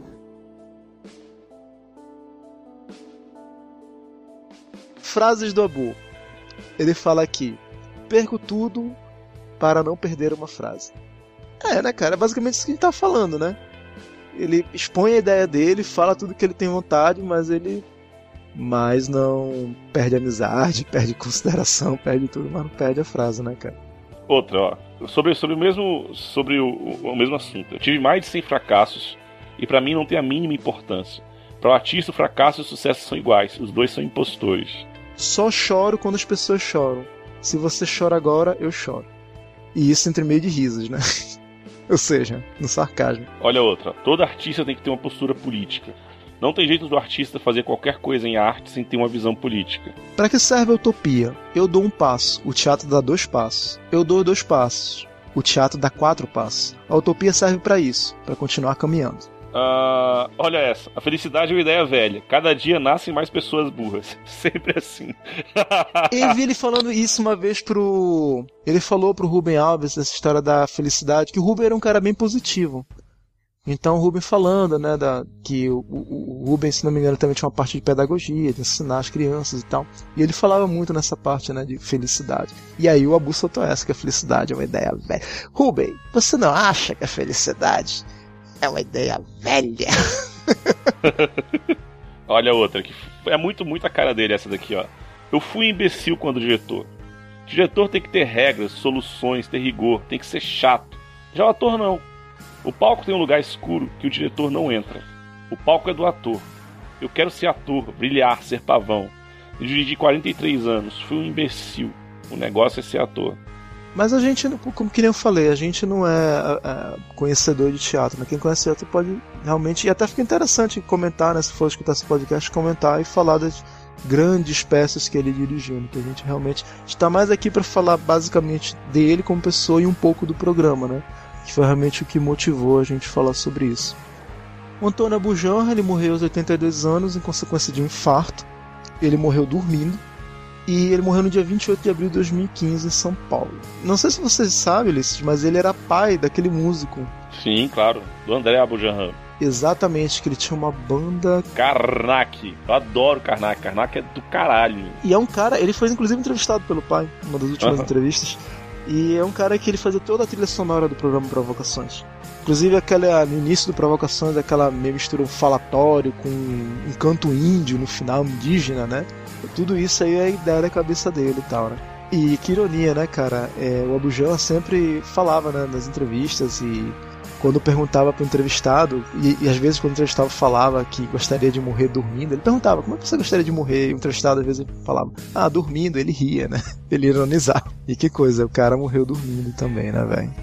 Frases do Abu. Ele fala aqui: perco tudo para não perder uma frase. É, né, cara? É basicamente isso que a gente tá falando, né? Ele expõe a ideia dele, fala tudo que ele tem vontade, mas ele. Mas não perde amizade, perde consideração, perde tudo, mas não perde a frase, né, cara? Outra, ó. sobre, sobre, o, mesmo, sobre o, o, mesmo assunto. Eu tive mais de 100 fracassos e para mim não tem a mínima importância. Para o artista, o fracasso e o sucesso são iguais. Os dois são impostores. Só choro quando as pessoas choram. Se você chora agora, eu choro. E isso entre meio de risos, né? Ou seja, no sarcasmo. Olha outra. Todo artista tem que ter uma postura política. Não tem jeito do artista fazer qualquer coisa em arte sem ter uma visão política. Para que serve a utopia? Eu dou um passo, o teatro dá dois passos. Eu dou dois passos, o teatro dá quatro passos. A utopia serve para isso, para continuar caminhando. Uh, olha essa. A felicidade é uma ideia velha. Cada dia nascem mais pessoas burras. Sempre assim. Eu vi ele falando isso uma vez pro. Ele falou pro Ruben Alves essa história da felicidade, que o Ruben era um cara bem positivo. Então o Ruben falando, né, da, que o, o, o Ruben, se não me engano, também tinha uma parte de pedagogia, de ensinar as crianças e tal. E ele falava muito nessa parte, né, de felicidade. E aí o Abu soltou essa, que a felicidade é uma ideia velha. Ruben, você não acha que a felicidade é uma ideia velha? Olha outra, que é muito, muito a cara dele essa daqui, ó. Eu fui imbecil quando diretor. Diretor tem que ter regras, soluções, ter rigor, tem que ser chato. Já o ator não. O palco tem um lugar escuro que o diretor não entra. O palco é do ator. Eu quero ser ator, brilhar, ser pavão. Eu dirigi 43 anos, fui um imbecil. O negócio é ser ator. Mas a gente, como que nem eu falei, a gente não é, é, é conhecedor de teatro. Né? Quem conhece teatro pode realmente. E até fica interessante comentar, né? Se for escutar esse podcast, comentar e falar das grandes peças que ele dirigiu. Né? Que a gente realmente está mais aqui para falar basicamente dele como pessoa e um pouco do programa, né? que foi realmente o que motivou a gente falar sobre isso. O Antônio Abujanra, ele morreu aos 82 anos em consequência de um infarto. Ele morreu dormindo. E ele morreu no dia 28 de abril de 2015 em São Paulo. Não sei se vocês sabem, Ulisses, mas ele era pai daquele músico. Sim, claro. Do André Abujanra. Exatamente, que ele tinha uma banda. Karnak. Eu adoro Karnak. Karnak é do caralho. E é um cara, ele foi inclusive entrevistado pelo pai, uma das últimas uhum. entrevistas. E é um cara que ele fazia toda a trilha sonora do programa Provocações. Inclusive aquela, no início do Provocações, aquela mistura um falatório com um canto índio no final, indígena, né? Tudo isso aí é a ideia da cabeça dele e tal, né? E que ironia, né, cara? É, o Abujan sempre falava né, nas entrevistas e quando perguntava para o entrevistado, e, e, às vezes quando o entrevistado falava que gostaria de morrer dormindo, ele perguntava, como é que você gostaria de morrer? E o entrevistado às vezes falava, ah, dormindo, ele ria, né? Ele ironizava. E que coisa, o cara morreu dormindo também, né, velho?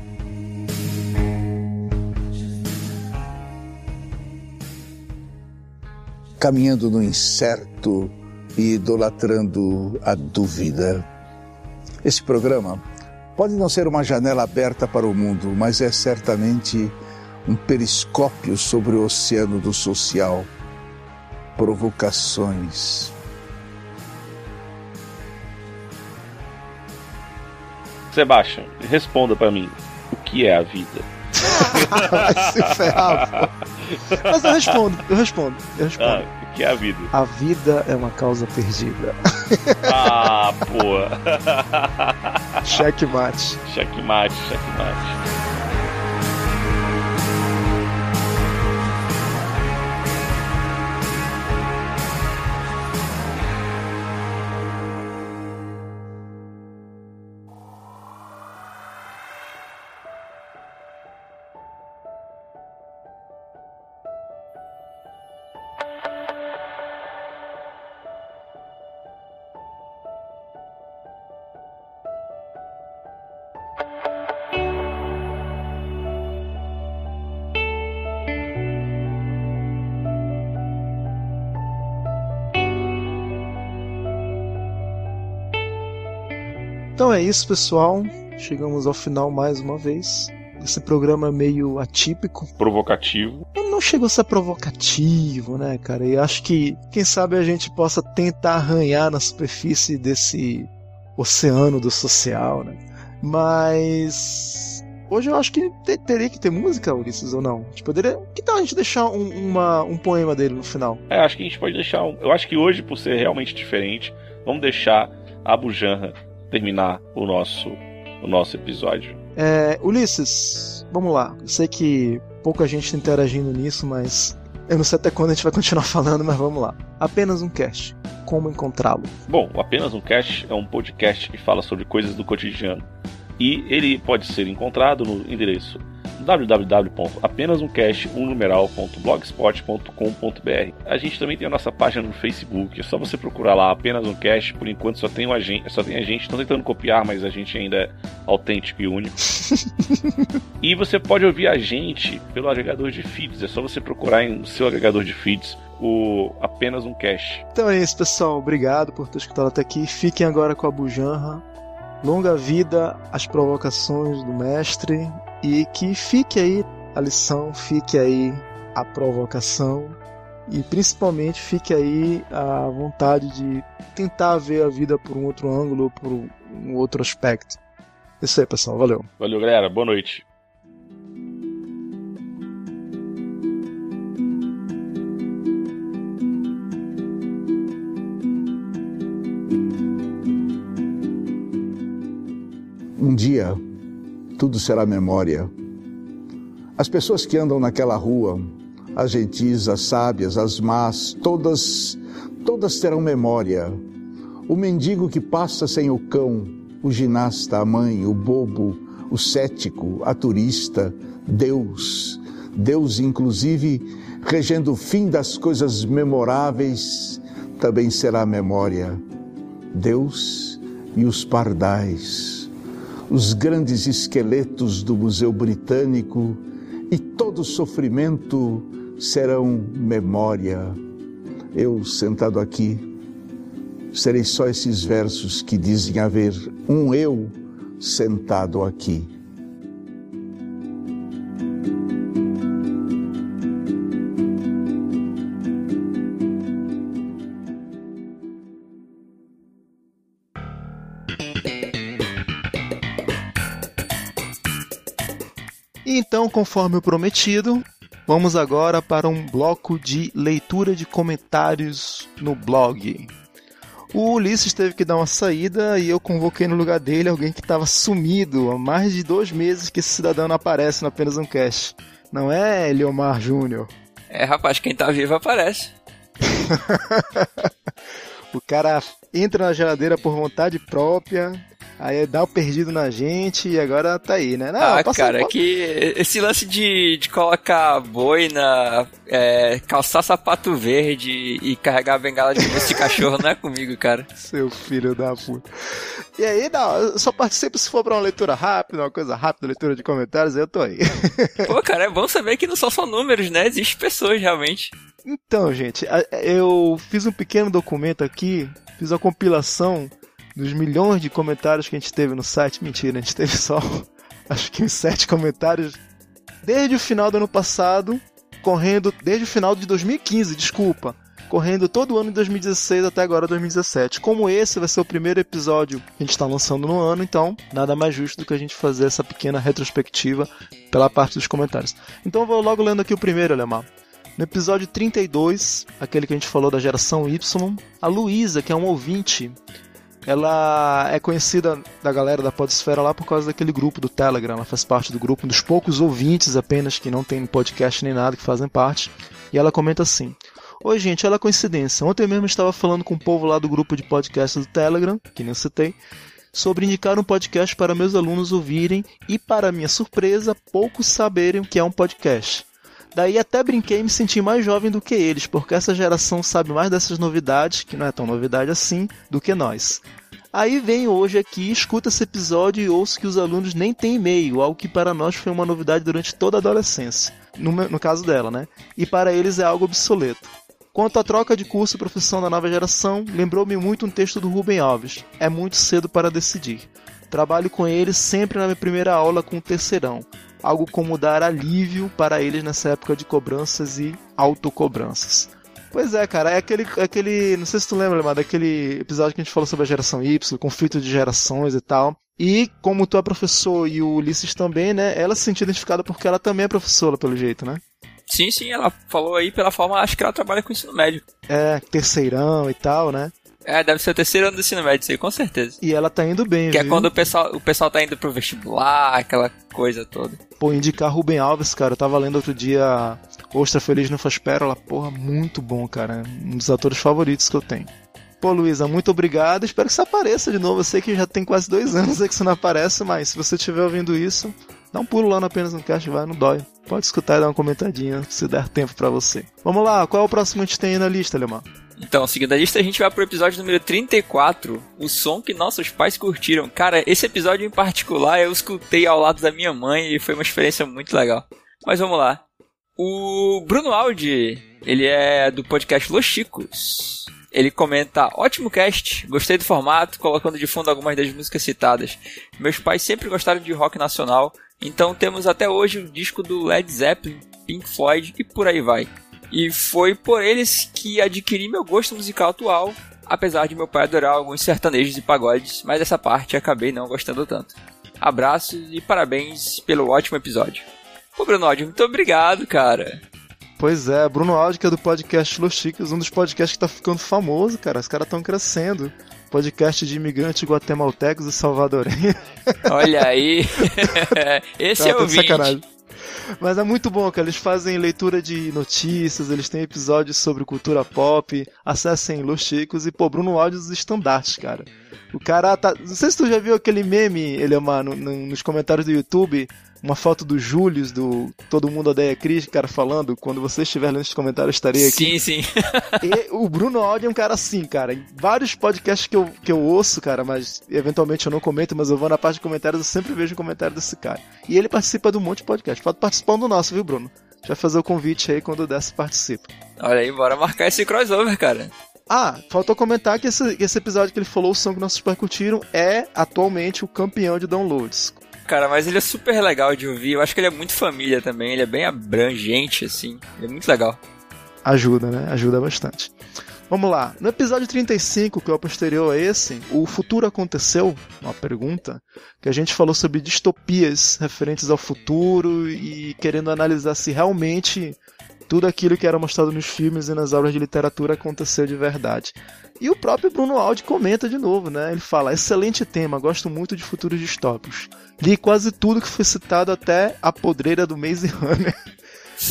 Caminhando no incerto e idolatrando a dúvida. Esse programa Pode não ser uma janela aberta para o mundo, mas é certamente um periscópio sobre o oceano do social. Provocações. Sebastião, responda para mim: o que é a vida? Vai se ferrar, pô. Mas eu respondo, eu respondo, eu respondo. Ah, que é a vida? A vida é uma causa perdida. Ah, pô. Checkmate. Checkmate, checkmate. Então é isso, pessoal. Chegamos ao final mais uma vez. Esse programa é meio atípico. Provocativo. Não chegou a ser provocativo, né, cara? E acho que, quem sabe, a gente possa tentar arranhar na superfície desse oceano do social, né? Mas. Hoje eu acho que teria que ter música, Ulisses, ou não? A gente poderia. Que tal a gente deixar um, uma, um poema dele no final? É, acho que a gente pode deixar. Um... Eu acho que hoje, por ser realmente diferente, vamos deixar Abu Janra terminar o nosso, o nosso episódio. É, Ulisses, vamos lá. Eu sei que pouca gente está interagindo nisso, mas eu não sei até quando a gente vai continuar falando, mas vamos lá. Apenas um cast. Como encontrá-lo? Bom, Apenas um Cast é um podcast que fala sobre coisas do cotidiano. E ele pode ser encontrado no endereço www.apenasumcast1numeral.blogspot.com.br. A gente também tem a nossa página no Facebook, é só você procurar lá apenas um cast, por enquanto só tem a gente, só tem a gente, estão tentando copiar, mas a gente ainda é autêntico e único. e você pode ouvir a gente pelo agregador de feeds, é só você procurar em seu agregador de feeds o apenas um cast. Então é isso, pessoal. Obrigado por ter escutado até aqui. Fiquem agora com a Bujanra. Longa vida às provocações do mestre e que fique aí a lição, fique aí a provocação e principalmente fique aí a vontade de tentar ver a vida por um outro ângulo, por um outro aspecto. Isso aí, pessoal. Valeu. Valeu, galera. Boa noite. Um dia, tudo será memória. As pessoas que andam naquela rua, as gentis, as sábias, as más, todas, todas terão memória. O mendigo que passa sem o cão, o ginasta, a mãe, o bobo, o cético, a turista, Deus, Deus inclusive regendo o fim das coisas memoráveis, também será memória. Deus e os pardais os grandes esqueletos do Museu Britânico e todo sofrimento serão memória. Eu, sentado aqui, serei só esses versos que dizem haver um eu sentado aqui. Então, conforme o prometido, vamos agora para um bloco de leitura de comentários no blog. O Ulisses teve que dar uma saída e eu convoquei no lugar dele alguém que estava sumido há mais de dois meses que esse cidadão não aparece no apenas um cast. Não é Eliomar Júnior? É, rapaz, quem tá vivo aparece. o cara entra na geladeira por vontade própria, Aí dá o perdido na gente e agora tá aí, né? Não, ah, cara, um... que esse lance de, de colocar boina, é, calçar sapato verde e carregar a bengala de de cachorro não é comigo, cara. Seu filho da puta. E aí, não, eu só participo se for pra uma leitura rápida, uma coisa rápida, leitura de comentários, eu tô aí. Pô, cara, é bom saber que não são só números, né? Existem pessoas realmente. Então, gente, eu fiz um pequeno documento aqui, fiz a compilação dos milhões de comentários que a gente teve no site, mentira, a gente teve só acho que uns sete comentários desde o final do ano passado, correndo desde o final de 2015, desculpa, correndo todo o ano de 2016 até agora 2017. Como esse vai ser o primeiro episódio que a gente está lançando no ano, então nada mais justo do que a gente fazer essa pequena retrospectiva pela parte dos comentários. Então vou logo lendo aqui o primeiro, Alemar. No episódio 32, aquele que a gente falou da geração Y, a Luísa, que é um ouvinte, ela é conhecida da galera da Podesfera lá por causa daquele grupo do Telegram. Ela faz parte do grupo, um dos poucos ouvintes apenas que não tem podcast nem nada que fazem parte. E ela comenta assim: Oi, gente, ela é coincidência. Ontem mesmo estava falando com o povo lá do grupo de podcast do Telegram, que nem citei, sobre indicar um podcast para meus alunos ouvirem e, para minha surpresa, poucos saberem o que é um podcast. Daí até brinquei e me senti mais jovem do que eles, porque essa geração sabe mais dessas novidades, que não é tão novidade assim, do que nós. Aí vem hoje aqui, escuta esse episódio e ouço que os alunos nem têm e-mail, algo que para nós foi uma novidade durante toda a adolescência. No, no caso dela, né? E para eles é algo obsoleto. Quanto à troca de curso e profissão da nova geração, lembrou-me muito um texto do Rubem Alves. É muito cedo para decidir. Trabalho com ele sempre na minha primeira aula com o terceirão algo como dar alívio para eles nessa época de cobranças e autocobranças. Pois é, cara, é aquele, é aquele. Não sei se tu lembra, mas daquele episódio que a gente falou sobre a geração Y, conflito de gerações e tal. E como tu é professor e o Ulisses também, né? Ela se sentiu identificada porque ela também é professora, pelo jeito, né? Sim, sim, ela falou aí pela forma, acho que ela trabalha com ensino médio. É, terceirão e tal, né? É, deve ser o terceiro ano do ensino médio, isso aí, com certeza. E ela tá indo bem, Que é viu? é quando o pessoal, o pessoal tá indo pro vestibular, aquela coisa toda. Pô, indicar Ruben Alves, cara, eu tava lendo outro dia Ostra Feliz não faz pérola, porra, muito bom, cara. Um dos atores favoritos que eu tenho. Pô, Luísa, muito obrigado. Espero que você apareça de novo. Eu sei que já tem quase dois anos aí que você não aparece, mas se você estiver ouvindo isso, dá um pulo lá no apenas no cast, vai, não dói. Pode escutar e dar uma comentadinha se der tempo para você. Vamos lá, qual é o próximo que a gente tem aí na lista, Lemar? Então, seguindo a lista, a gente vai pro episódio número 34, o som que nossos pais curtiram. Cara, esse episódio em particular eu escutei ao lado da minha mãe e foi uma experiência muito legal. Mas vamos lá. O Bruno Aldi, ele é do podcast Los Chicos. Ele comenta: ótimo cast, gostei do formato, colocando de fundo algumas das músicas citadas. Meus pais sempre gostaram de rock nacional, então temos até hoje o disco do Led Zeppelin, Pink Floyd e por aí vai. E foi por eles que adquiri meu gosto musical atual, apesar de meu pai adorar alguns sertanejos e pagodes, mas essa parte acabei não gostando tanto. Abraços e parabéns pelo ótimo episódio. Ô Bruno, muito obrigado, cara. Pois é, Bruno Aldi, que é do podcast Los Chicos, um dos podcasts que tá ficando famoso, cara. Os caras estão crescendo. Podcast de imigrantes guatemaltecos e salvadorenhos. Olha aí. Esse tá, é o vídeo. Mas é muito bom, cara. Eles fazem leitura de notícias, eles têm episódios sobre cultura pop. Acessem Los Chicos e, pô, Bruno Aldi dos estandartes, cara. O cara tá. Não sei se tu já viu aquele meme, ele uma, no, no, nos comentários do YouTube, uma foto do Július, do Todo Mundo Odeia Cris, cara, falando, quando você estiver lendo os comentários, estarei aqui. Sim, sim. e o Bruno Aldi é um cara assim, cara. Em vários podcasts que eu, que eu ouço, cara, mas eventualmente eu não comento, mas eu vou na parte de comentários, eu sempre vejo o comentário desse cara. E ele participa de um monte de podcast. Pode participar do nosso, viu, Bruno? Já fazer o convite aí quando der, participa. Olha aí, bora marcar esse crossover, cara. Ah, faltou comentar que esse, esse episódio que ele falou, o som que nossos pais curtiram, é atualmente o campeão de downloads. Cara, mas ele é super legal de ouvir. Eu acho que ele é muito família também. Ele é bem abrangente, assim. Ele é muito legal. Ajuda, né? Ajuda bastante. Vamos lá. No episódio 35, que é o posterior a esse, o futuro aconteceu? Uma pergunta. Que a gente falou sobre distopias referentes ao futuro e querendo analisar se realmente tudo aquilo que era mostrado nos filmes e nas aulas de literatura aconteceu de verdade. E o próprio Bruno Aldi comenta de novo, né? Ele fala: excelente tema, gosto muito de futuros distópicos. Li quase tudo que foi citado até a podreira do Maze Runner.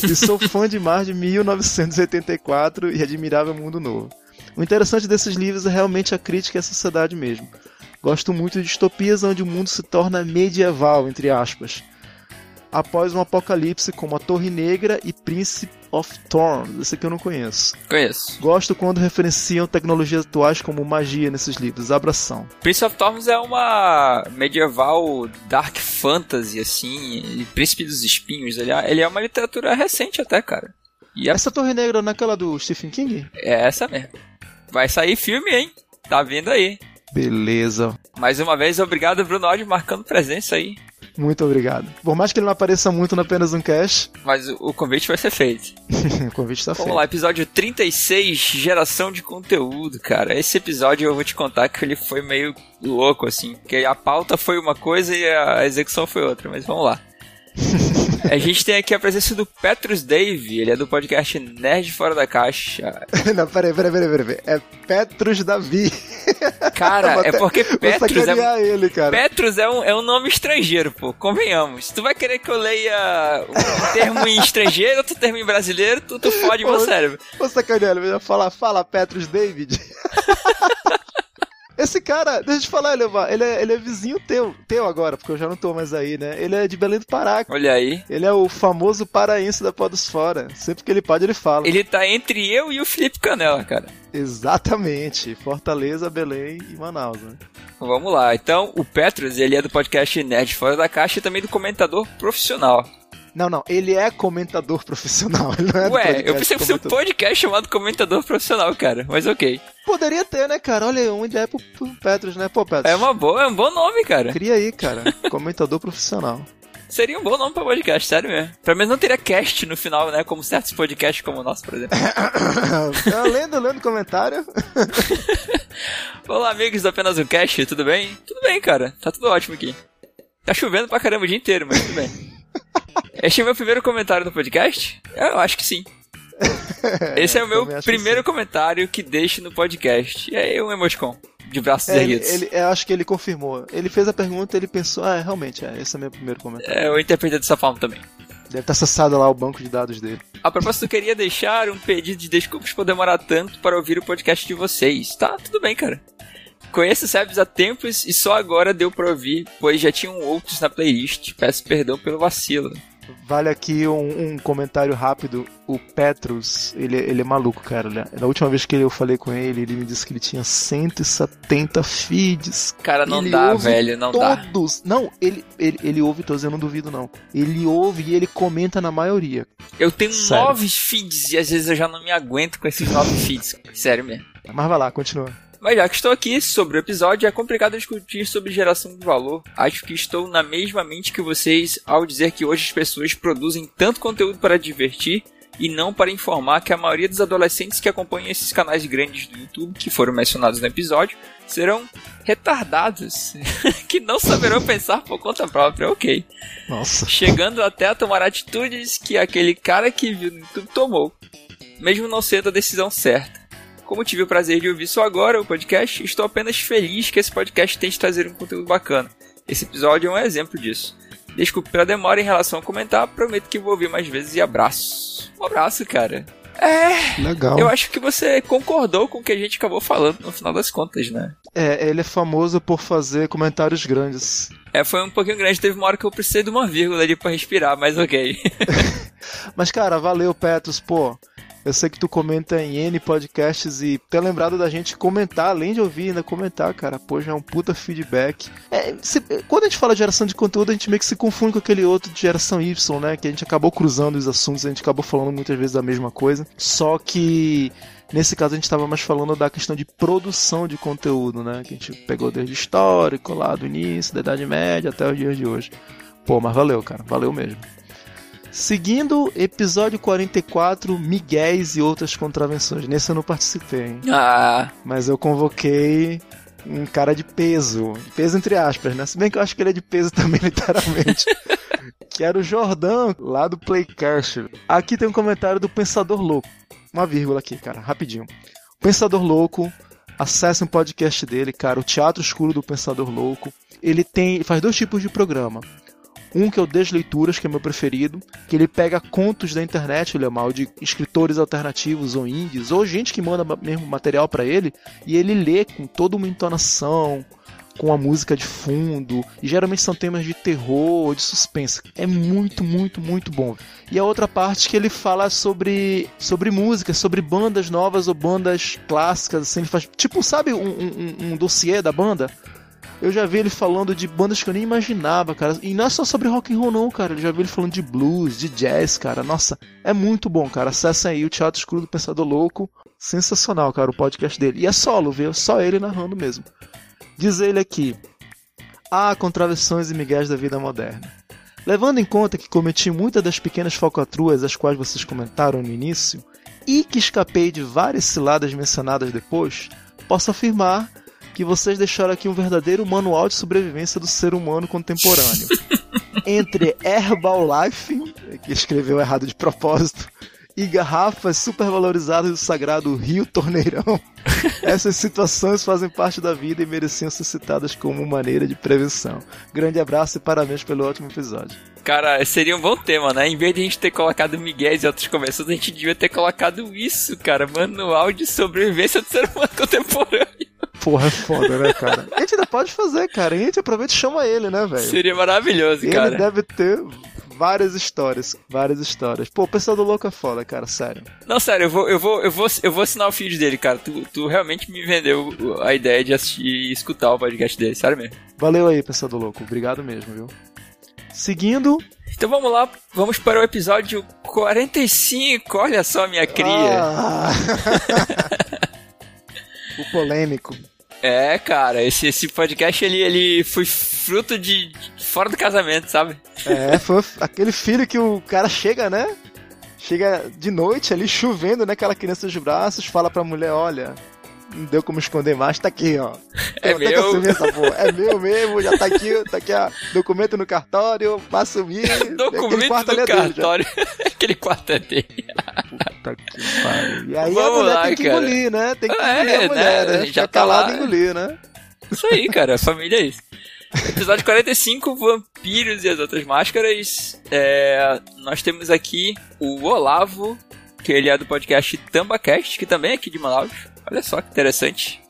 e sou fã demais de 1984 e Admirável Mundo Novo. O interessante desses livros é realmente a crítica à sociedade mesmo. Gosto muito de distopias onde o mundo se torna medieval, entre aspas após um apocalipse como a Torre Negra e Príncipe of Thorns. Esse aqui eu não conheço. Conheço. Gosto quando referenciam tecnologias atuais como magia nesses livros. Abração. Prince of Thorns é uma medieval dark fantasy, assim, Príncipe dos Espinhos. Ele é, ele é uma literatura recente até, cara. E Essa Torre Negra não é aquela do Stephen King? É essa mesmo. Vai sair filme, hein? Tá vindo aí. Beleza. Mais uma vez, obrigado, Bruno Aldi, marcando presença aí. Muito obrigado. Por mais que ele não apareça muito no apenas um cash. Mas o, convite vai ser feito. o convite tá Vamos feito. Vamos lá, episódio 36, geração de conteúdo, cara. Esse episódio eu vou te contar que ele foi meio louco, assim. Porque a pauta foi uma coisa e a execução foi outra, mas vamos lá. A gente tem aqui a presença do Petrus Dave, ele é do podcast Nerd Fora da Caixa. Não, peraí, peraí, peraí, peraí. É Petrus Davi. Cara, é porque Petrus é. Ele. Petrus é um, é um nome estrangeiro, pô. Convenhamos. Tu vai querer que eu leia um termo em estrangeiro, outro termo em brasileiro, tu, tu fode o meu cérebro. Ô, sacaneiro, fala, fala Petrus David. Esse cara, deixa eu te falar, Elevar, ele é, ele é vizinho teu, teu agora, porque eu já não tô mais aí, né? Ele é de Belém do Pará. Olha aí. Ele é o famoso paraense da Podosfora. Sempre que ele pode, ele fala. Ele tá entre eu e o Felipe Canela, cara. Exatamente. Fortaleza, Belém e Manaus, né? Vamos lá. Então, o Petrus, ele é do podcast Nerd Fora da Caixa e também do comentador profissional. Não, não, ele é comentador profissional. É Ué, eu pensei que fosse um podcast chamado comentador profissional, cara, mas ok. Poderia ter, né, cara? Olha, uma ideia pro, pro Petros, né? Pô, Petros. É uma boa, é um bom nome, cara. Cria aí, cara. comentador profissional. Seria um bom nome pra podcast, sério mesmo. Pelo menos não teria cast no final, né? Como certos podcasts como o nosso, por exemplo. Tá lendo, lendo comentário. Olá, amigos do Apenas um Cast, tudo bem? Tudo bem, cara. Tá tudo ótimo aqui. Tá chovendo pra caramba o dia inteiro, mas tudo bem. Este é o meu primeiro comentário no podcast? Eu acho que sim. Esse é o meu primeiro que comentário que deixo no podcast. E aí, um emoticon de braços é, erguidos. Ele, ele, eu acho que ele confirmou. Ele fez a pergunta ele pensou, ah, realmente, é, esse é o meu primeiro comentário. É, eu interpretei dessa forma também. Deve estar acessado lá o banco de dados dele. A propósito, eu queria deixar um pedido de desculpas por demorar tanto para ouvir o podcast de vocês. Tá, tudo bem, cara. Conheço o Sebs há tempos e só agora deu pra ouvir, pois já tinham outros na playlist. Peço perdão pelo vacilo. Vale aqui um, um comentário rápido. O Petrus, ele, ele é maluco, cara. Né? Na última vez que eu falei com ele, ele me disse que ele tinha 170 feeds. Cara, não Ele dá, velho, não dá. Todos. Não, ele, ele, ele ouve todos, eu não duvido, não. Ele ouve e ele comenta na maioria. Eu tenho Sério. nove feeds e às vezes eu já não me aguento com esses nove feeds. Sério mesmo. Mas vai lá, continua. Mas já que estou aqui sobre o episódio, é complicado discutir sobre geração de valor. Acho que estou na mesma mente que vocês ao dizer que hoje as pessoas produzem tanto conteúdo para divertir e não para informar que a maioria dos adolescentes que acompanham esses canais grandes do YouTube, que foram mencionados no episódio, serão retardados, que não saberão pensar por conta própria, ok. Nossa. Chegando até a tomar atitudes que aquele cara que viu no YouTube tomou, mesmo não sendo a decisão certa. Como tive o prazer de ouvir só agora o podcast, estou apenas feliz que esse podcast tente trazer um conteúdo bacana. Esse episódio é um exemplo disso. Desculpe pela demora em relação a comentar, prometo que vou ouvir mais vezes e abraço. Um abraço, cara. É, Legal. eu acho que você concordou com o que a gente acabou falando no final das contas, né? É, ele é famoso por fazer comentários grandes. É, foi um pouquinho grande, teve uma hora que eu precisei de uma vírgula ali pra respirar, mas ok. Mas, cara, valeu, Petrus, pô. Eu sei que tu comenta em N podcasts e ter lembrado da gente comentar, além de ouvir, ainda comentar, cara. Pô, já é um puta feedback. É, se- quando a gente fala de geração de conteúdo, a gente meio que se confunde com aquele outro de geração Y, né? Que a gente acabou cruzando os assuntos, a gente acabou falando muitas vezes da mesma coisa. Só que nesse caso a gente estava mais falando da questão de produção de conteúdo, né? Que a gente pegou desde histórico lá do início, da Idade Média até os dias de hoje. Pô, mas valeu, cara. Valeu mesmo. Seguindo, episódio 44, Miguéis e outras contravenções. Nesse eu não participei, hein? ah, Mas eu convoquei um cara de peso. Peso entre aspas, né? Se bem que eu acho que ele é de peso também, literalmente. que era o Jordão, lá do Playcast. Aqui tem um comentário do Pensador Louco. Uma vírgula aqui, cara, rapidinho. Pensador Louco, acesse um podcast dele, cara, o Teatro Escuro do Pensador Louco. Ele tem, faz dois tipos de programa. Um que é o Desleituras, que é meu preferido, que ele pega contos da internet, ele é mal, de escritores alternativos ou indies, ou gente que manda ma- mesmo material pra ele, e ele lê com toda uma entonação, com a música de fundo, e geralmente são temas de terror ou de suspense. É muito, muito, muito bom. E a outra parte que ele fala sobre, sobre música, sobre bandas novas ou bandas clássicas, assim, ele faz tipo, sabe, um, um- um dossiê da banda? Eu já vi ele falando de bandas que eu nem imaginava, cara. E não é só sobre rock and roll, não, cara. Eu já vi ele falando de blues, de jazz, cara. Nossa, é muito bom, cara. Acessem aí o Teatro Escuro do Pensador Louco. Sensacional, cara, o podcast dele. E é solo, viu? Só ele narrando mesmo. Diz ele aqui: Há contravenções e migués da vida moderna. Levando em conta que cometi muitas das pequenas falcatruas as quais vocês comentaram no início, e que escapei de várias ciladas mencionadas depois, posso afirmar que vocês deixaram aqui um verdadeiro manual de sobrevivência do ser humano contemporâneo. Entre Herbalife, que escreveu errado de propósito, e garrafas supervalorizadas do sagrado Rio Torneirão, essas situações fazem parte da vida e mereciam ser citadas como maneira de prevenção. Grande abraço e parabéns pelo ótimo episódio. cara, seria um bom tema, né? Em vez de a gente ter colocado Miguel e outros conversões, a gente devia ter colocado isso, cara. Manual de sobrevivência do ser humano contemporâneo. Porra, é foda, né, cara? A gente ainda pode fazer, cara. A gente aproveita e chama ele, né, velho? Seria maravilhoso, Ele cara. deve ter várias histórias, várias histórias. Pô, o pessoal do Louco é foda, cara, sério. Não, sério, eu vou, eu vou, eu vou, eu vou assinar o feed dele, cara. Tu, tu realmente me vendeu a ideia de assistir e escutar o podcast dele, sério mesmo. Valeu aí, pessoal do Louco. Obrigado mesmo, viu? Seguindo. Então vamos lá, vamos para o episódio 45. Olha só, minha cria. Ah. o polêmico. É, cara, esse, esse podcast ele, ele foi fruto de, de fora do casamento, sabe? É, foi aquele filho que o cara chega, né? Chega de noite ali chovendo, né? Aquela criança dos braços, fala pra mulher: Olha, não deu como esconder mais, tá aqui, ó. É meu. assumir essa porra. É meu mesmo, já tá aqui, tá aqui, ó. Documento no cartório, pra assumir. Documento ali é cartório. Aquele quarto é dele. Puta que pariu. E aí a Vamos mulher lá, tem que cara. engolir, né? Tem que É, engolir a mulher, né? né? Já tá lá. e engolir, né? Isso aí, cara, a família é isso. Episódio 45, Vampiros e as Outras Máscaras. É, nós temos aqui o Olavo, que ele é do podcast TambaCast, que também é aqui de Manaus. Olha só que interessante.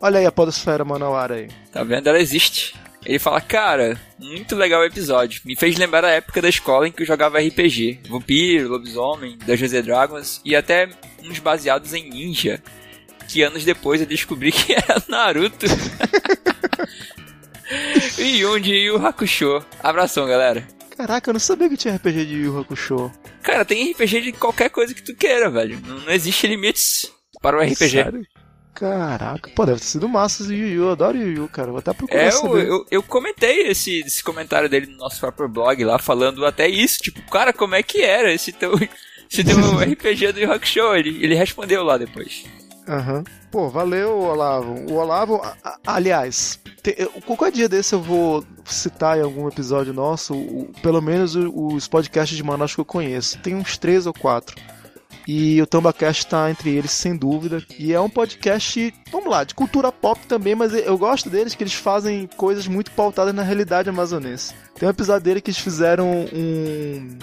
Olha aí a podosfera manauara aí. Tá vendo? Ela existe. Ele fala, cara, muito legal o episódio. Me fez lembrar a época da escola em que eu jogava RPG. Vampiro, lobisomem, Dungeons and Dragons e até uns baseados em ninja. Que anos depois eu descobri que era Naruto. e um de Yu Hakusho. Abração, galera. Caraca, eu não sabia que tinha RPG de Yu Hakusho. Cara, tem RPG de qualquer coisa que tu queira, velho. Não, não existe limites para o RPG. Sério? Caraca, pô, deve ter sido massa o Yu Yu. Eu adoro Yu Yu, cara. Vou até procurar É, eu, eu, eu comentei esse, esse comentário dele no nosso próprio blog lá, falando até isso. Tipo, cara, como é que era esse teu, esse teu RPG do Yu Hakusho? Ele, ele respondeu lá depois. Aham. Pô, valeu, Olavo. O Olavo, a- a- aliás, te- eu- qualquer dia desse eu vou citar em algum episódio nosso, o- pelo menos os podcasts de Manaus que eu conheço. Tem uns três ou quatro. E o TambaCast tá entre eles, sem dúvida. E é um podcast, vamos lá, de cultura pop também, mas eu gosto deles que eles fazem coisas muito pautadas na realidade amazonense. Tem um episódio dele que eles fizeram um.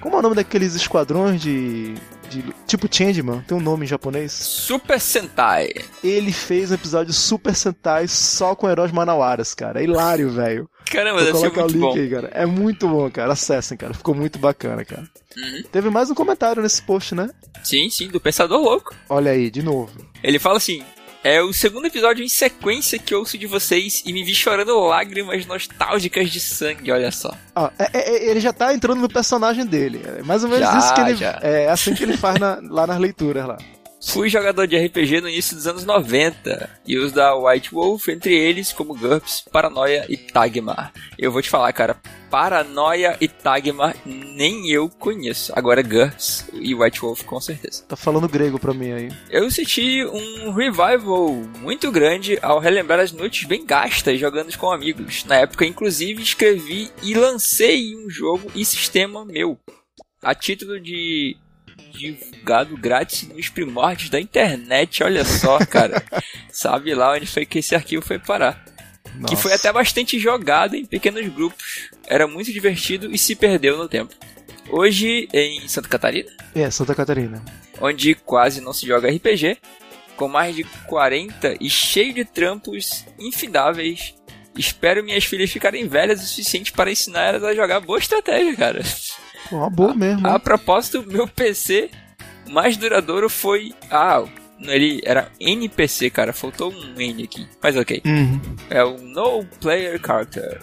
Como é o nome daqueles esquadrões de. de tipo Changeman? Tem um nome em japonês? Super Sentai. ele fez um episódio Super Sentai só com heróis manauaras, cara. É hilário, velho. Caramba, Vou deve ser colocar o muito link bom. aí, cara. É muito bom, cara. Acessem, cara. Ficou muito bacana, cara. Uhum. Teve mais um comentário nesse post, né? Sim, sim, do Pensador Louco. Olha aí, de novo. Ele fala assim: É o segundo episódio em sequência que ouço de vocês e me vi chorando lágrimas nostálgicas de sangue, olha só. É- é- é- ele já tá entrando no personagem dele. É mais ou menos Já, isso que ele. já. É assim que ele faz na- lá nas leituras lá. Fui jogador de RPG no início dos anos 90 e os da White Wolf, entre eles como GURPS, Paranoia e Tagmar. Eu vou te falar, cara, Paranoia e Tagmar nem eu conheço. Agora GURPS e White Wolf com certeza. Tá falando grego pra mim aí. Eu senti um revival muito grande ao relembrar as noites bem gastas jogando com amigos. Na época, inclusive, escrevi e lancei um jogo e sistema meu. A título de divulgado grátis nos primórdios da internet, olha só, cara. Sabe lá onde foi que esse arquivo foi parar. Que foi Nossa. até bastante jogado em pequenos grupos. Era muito divertido e se perdeu no tempo. Hoje, em Santa Catarina, É, Santa Catarina. onde quase não se joga RPG, com mais de 40 e cheio de trampos infindáveis. Espero minhas filhas ficarem velhas o suficiente para ensinar elas a jogar boa estratégia, cara. Uma boa mesmo. A propósito, meu PC mais duradouro foi. Ah, ele era NPC, cara. Faltou um N aqui. Mas ok. Uhum. É o No Player Character.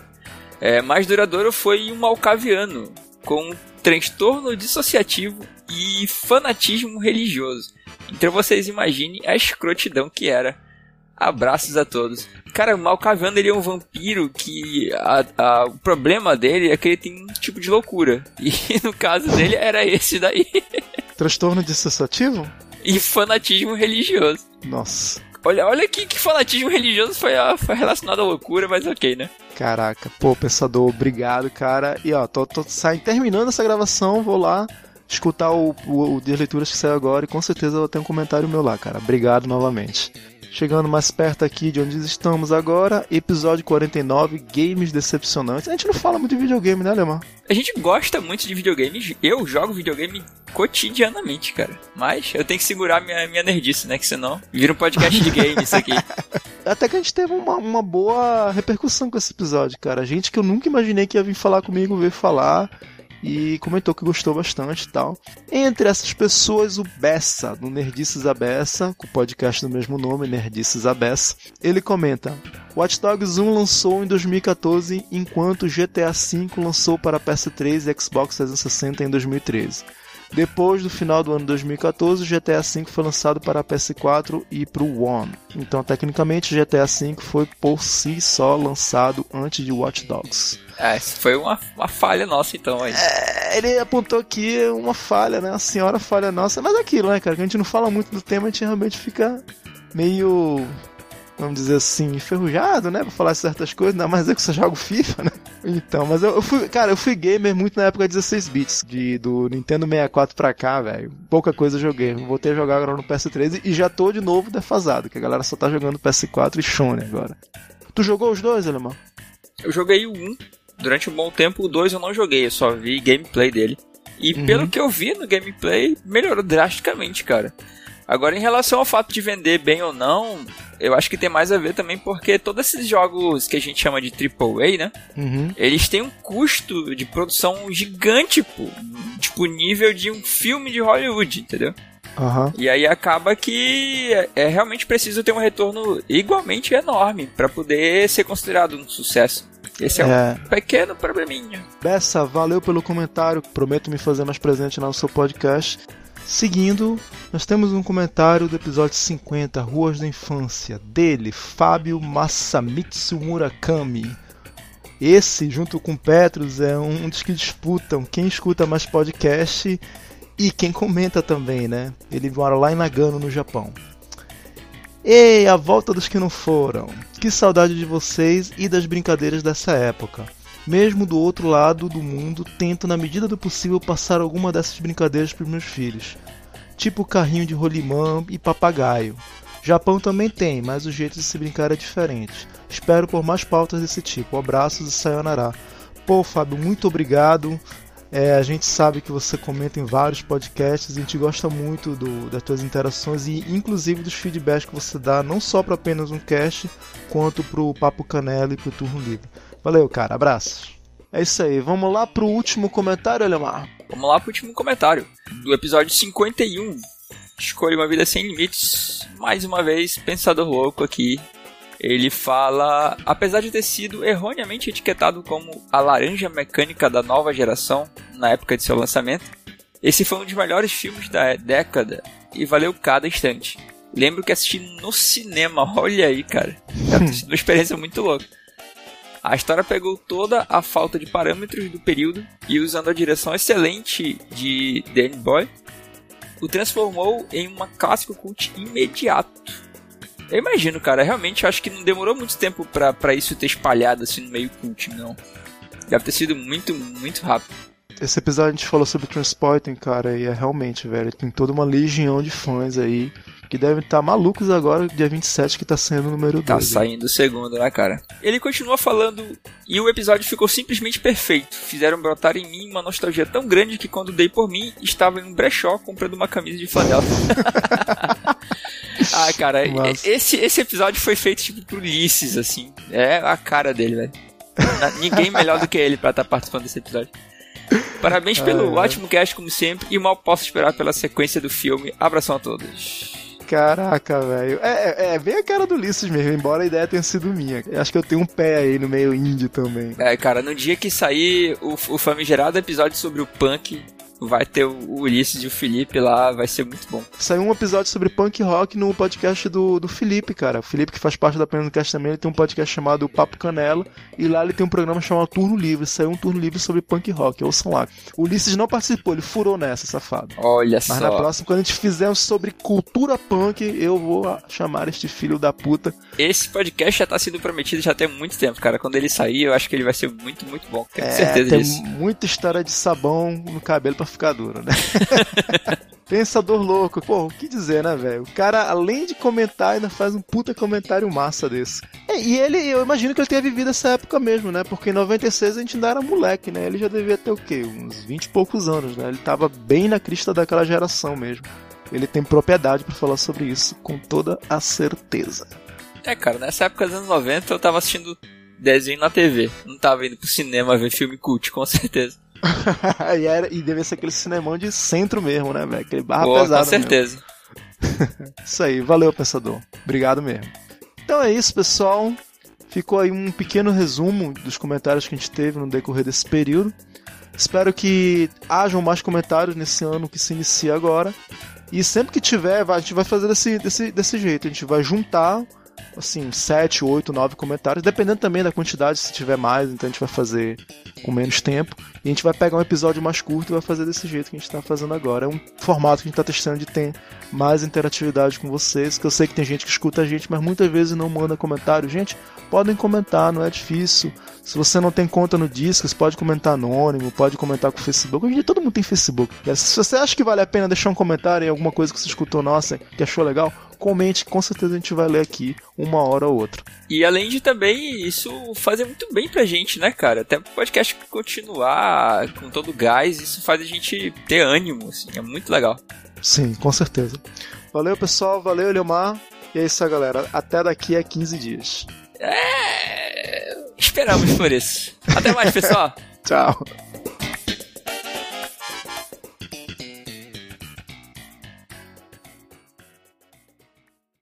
É, mais duradouro foi um malcaviano, com transtorno dissociativo e fanatismo religioso. Então vocês imaginem a escrotidão que era. Abraços a todos. Cara, o Malcaviano ele é um vampiro que a- a- o problema dele é que ele tem um tipo de loucura. E no caso dele era esse daí. Transtorno dissociativo? E fanatismo religioso. Nossa. Olha, olha que, que fanatismo religioso foi, foi relacionado à loucura, mas ok, né? Caraca, pô, pensador, obrigado, cara. E ó, tô, tô saindo, terminando essa gravação, vou lá escutar o, o, o de leituras que saiu agora e com certeza eu vou ter um comentário meu lá, cara. Obrigado novamente. Chegando mais perto aqui de onde estamos agora, episódio 49, Games Decepcionantes. A gente não fala muito de videogame, né, Alemão? A gente gosta muito de videogames. Eu jogo videogame cotidianamente, cara. Mas eu tenho que segurar minha, minha nerdice, né? Que senão vira um podcast de game isso aqui. Até que a gente teve uma, uma boa repercussão com esse episódio, cara. Gente que eu nunca imaginei que ia vir falar comigo, veio falar e comentou que gostou bastante e tal. Entre essas pessoas, o Bessa, do Nerdices a Bessa, com o podcast do mesmo nome, Nerdices a Bessa, ele comenta: Watch Dogs 1 lançou em 2014, enquanto GTA V lançou para PS3 e Xbox 360 em 2013. Depois do final do ano 2014, o GTA V foi lançado para a PS4 e para o One. Então, tecnicamente, o GTA V foi por si só lançado antes de Watch Dogs. É, foi uma, uma falha nossa, então. Aí. É, ele apontou aqui uma falha, né? A senhora falha nossa. Mas é aquilo, né, cara? Que a gente não fala muito do tema, a gente realmente fica meio, vamos dizer assim, enferrujado, né? Pra falar certas coisas, ainda mais eu que só jogo FIFA, né? Então, mas eu, eu fui, cara, eu fui gamer muito na época de 16 bits, de, do Nintendo 64 pra cá, velho. Pouca coisa eu joguei. Voltei a jogar agora no PS3 e já tô de novo defasado, que a galera só tá jogando PS4 e Shone agora. Tu jogou os dois, Alemão? Eu joguei o 1 durante um bom tempo, o 2 eu não joguei, eu só vi gameplay dele. E uhum. pelo que eu vi no gameplay, melhorou drasticamente, cara. Agora, em relação ao fato de vender bem ou não, eu acho que tem mais a ver também porque todos esses jogos que a gente chama de AAA, né? Uhum. Eles têm um custo de produção gigante, pô. Tipo, nível de um filme de Hollywood, entendeu? Uhum. E aí acaba que é, é realmente preciso ter um retorno igualmente enorme para poder ser considerado um sucesso. Esse é, é, um pequeno probleminha. Bessa, valeu pelo comentário. Prometo me fazer mais presente no seu podcast. Seguindo, nós temos um comentário do episódio 50, Ruas da Infância, dele, Fábio Masamitsu Murakami. Esse, junto com Petrus, é um dos que disputam quem escuta mais podcast e quem comenta também, né? Ele mora lá em Nagano, no Japão. Ei, a volta dos que não foram. Que saudade de vocês e das brincadeiras dessa época. Mesmo do outro lado do mundo, tento na medida do possível passar alguma dessas brincadeiras para meus filhos. Tipo carrinho de rolimã e papagaio. Japão também tem, mas o jeito de se brincar é diferente. Espero por mais pautas desse tipo. Abraços e sayonara. Pô, Fábio, muito obrigado. É, a gente sabe que você comenta em vários podcasts, a gente gosta muito do, das tuas interações e inclusive dos feedbacks que você dá, não só para apenas um cast, quanto para o Papo Canela e para o Turno Livre. Valeu, cara, abraço. É isso aí, vamos lá pro último comentário, Alemar? Vamos lá pro último comentário, do episódio 51. Escolha uma vida sem limites. Mais uma vez, pensador louco aqui, ele fala, apesar de ter sido erroneamente etiquetado como a laranja mecânica da nova geração na época de seu lançamento, esse foi um dos melhores filmes da década e valeu cada instante. Lembro que assisti no cinema, olha aí, cara. Uma experiência muito louca. A história pegou toda a falta de parâmetros do período e, usando a direção excelente de Danny Boy, o transformou em uma clássico cult imediato eu imagino, cara. Realmente, acho que não demorou muito tempo para isso ter espalhado assim no meio cult, não. Deve ter sido muito, muito rápido. Esse episódio a gente falou sobre Transporting, cara, e é realmente, velho, tem toda uma legião de fãs aí que devem estar tá malucos agora, dia 27, que tá saindo o número 2. Tá saindo o segundo, né, cara? Ele continua falando e o episódio ficou simplesmente perfeito. Fizeram brotar em mim uma nostalgia tão grande que quando dei por mim, estava em um brechó comprando uma camisa de flanela. ah, cara, esse, esse episódio foi feito tipo pro Ulisses, assim. É a cara dele, velho. Ninguém melhor do que ele para estar tá participando desse episódio. Parabéns pelo ótimo cast, como sempre, e mal posso esperar pela sequência do filme. Abração a todos. Caraca, velho. É, é, é, bem a cara do Ulisses mesmo, embora a ideia tenha sido minha. Acho que eu tenho um pé aí no meio indie também. É, cara, no dia que sair o, o famigerado episódio sobre o punk, vai ter o Ulisses e o Felipe lá, vai ser muito bom. Saiu um episódio sobre punk rock no podcast do, do Felipe, cara. O Felipe, que faz parte da Pena do Cast também, ele tem um podcast chamado Papo Canela, e lá ele tem um programa chamado Turno Livre. Saiu um turno livre sobre punk rock, ouçam lá. O Ulisses não participou, ele furou nessa, safado. Olha Mas só. Mas na próxima, quando a gente fizer sobre cultura punk, eu vou chamar este filho da puta. Esse podcast já tá sendo prometido já tem muito tempo, cara. Quando ele sair, eu acho que ele vai ser muito, muito bom. Tenho é, certeza tem disso. muita história de sabão no cabelo pra duro, né? Pensador louco. Pô, o que dizer, né, velho? O cara, além de comentar, ainda faz um puta comentário massa desse. É, e ele, eu imagino que ele tenha vivido essa época mesmo, né? Porque em 96 a gente ainda era moleque, né? Ele já devia ter o quê? Uns 20 e poucos anos, né? Ele tava bem na crista daquela geração mesmo. Ele tem propriedade para falar sobre isso com toda a certeza. É, cara, nessa época dos anos 90 eu tava assistindo desenho na TV. Não tava indo pro cinema ver filme cult, com certeza. e, era, e devia ser aquele cinemão de centro mesmo, né, velho? Aquele barra Boa, pesado. Com certeza. isso aí, valeu, pensador. Obrigado mesmo. Então é isso, pessoal. Ficou aí um pequeno resumo dos comentários que a gente teve no decorrer desse período. Espero que hajam mais comentários nesse ano que se inicia agora. E sempre que tiver, a gente vai fazer desse, desse, desse jeito. A gente vai juntar assim, 7, 8, 9 comentários, dependendo também da quantidade, se tiver mais, então a gente vai fazer com menos tempo. E a gente vai pegar um episódio mais curto e vai fazer desse jeito que a gente está fazendo agora. É um formato que a gente está testando de ter mais interatividade com vocês, que eu sei que tem gente que escuta a gente, mas muitas vezes não manda comentário. Gente, podem comentar, não é difícil. Se você não tem conta no Discos, pode comentar anônimo, pode comentar com o Facebook. Hoje em dia todo mundo tem Facebook. Se você acha que vale a pena deixar um comentário em alguma coisa que você escutou nossa, que achou legal, comente, com certeza a gente vai ler aqui uma hora ou outra. E além de também isso fazer muito bem pra gente, né, cara? Até o podcast continuar com todo o gás, isso faz a gente ter ânimo, assim, é muito legal. Sim, com certeza. Valeu, pessoal, valeu, Eliomar. E é isso aí, galera. Até daqui a 15 dias. É. Esperamos por isso. Até mais, pessoal. Tchau.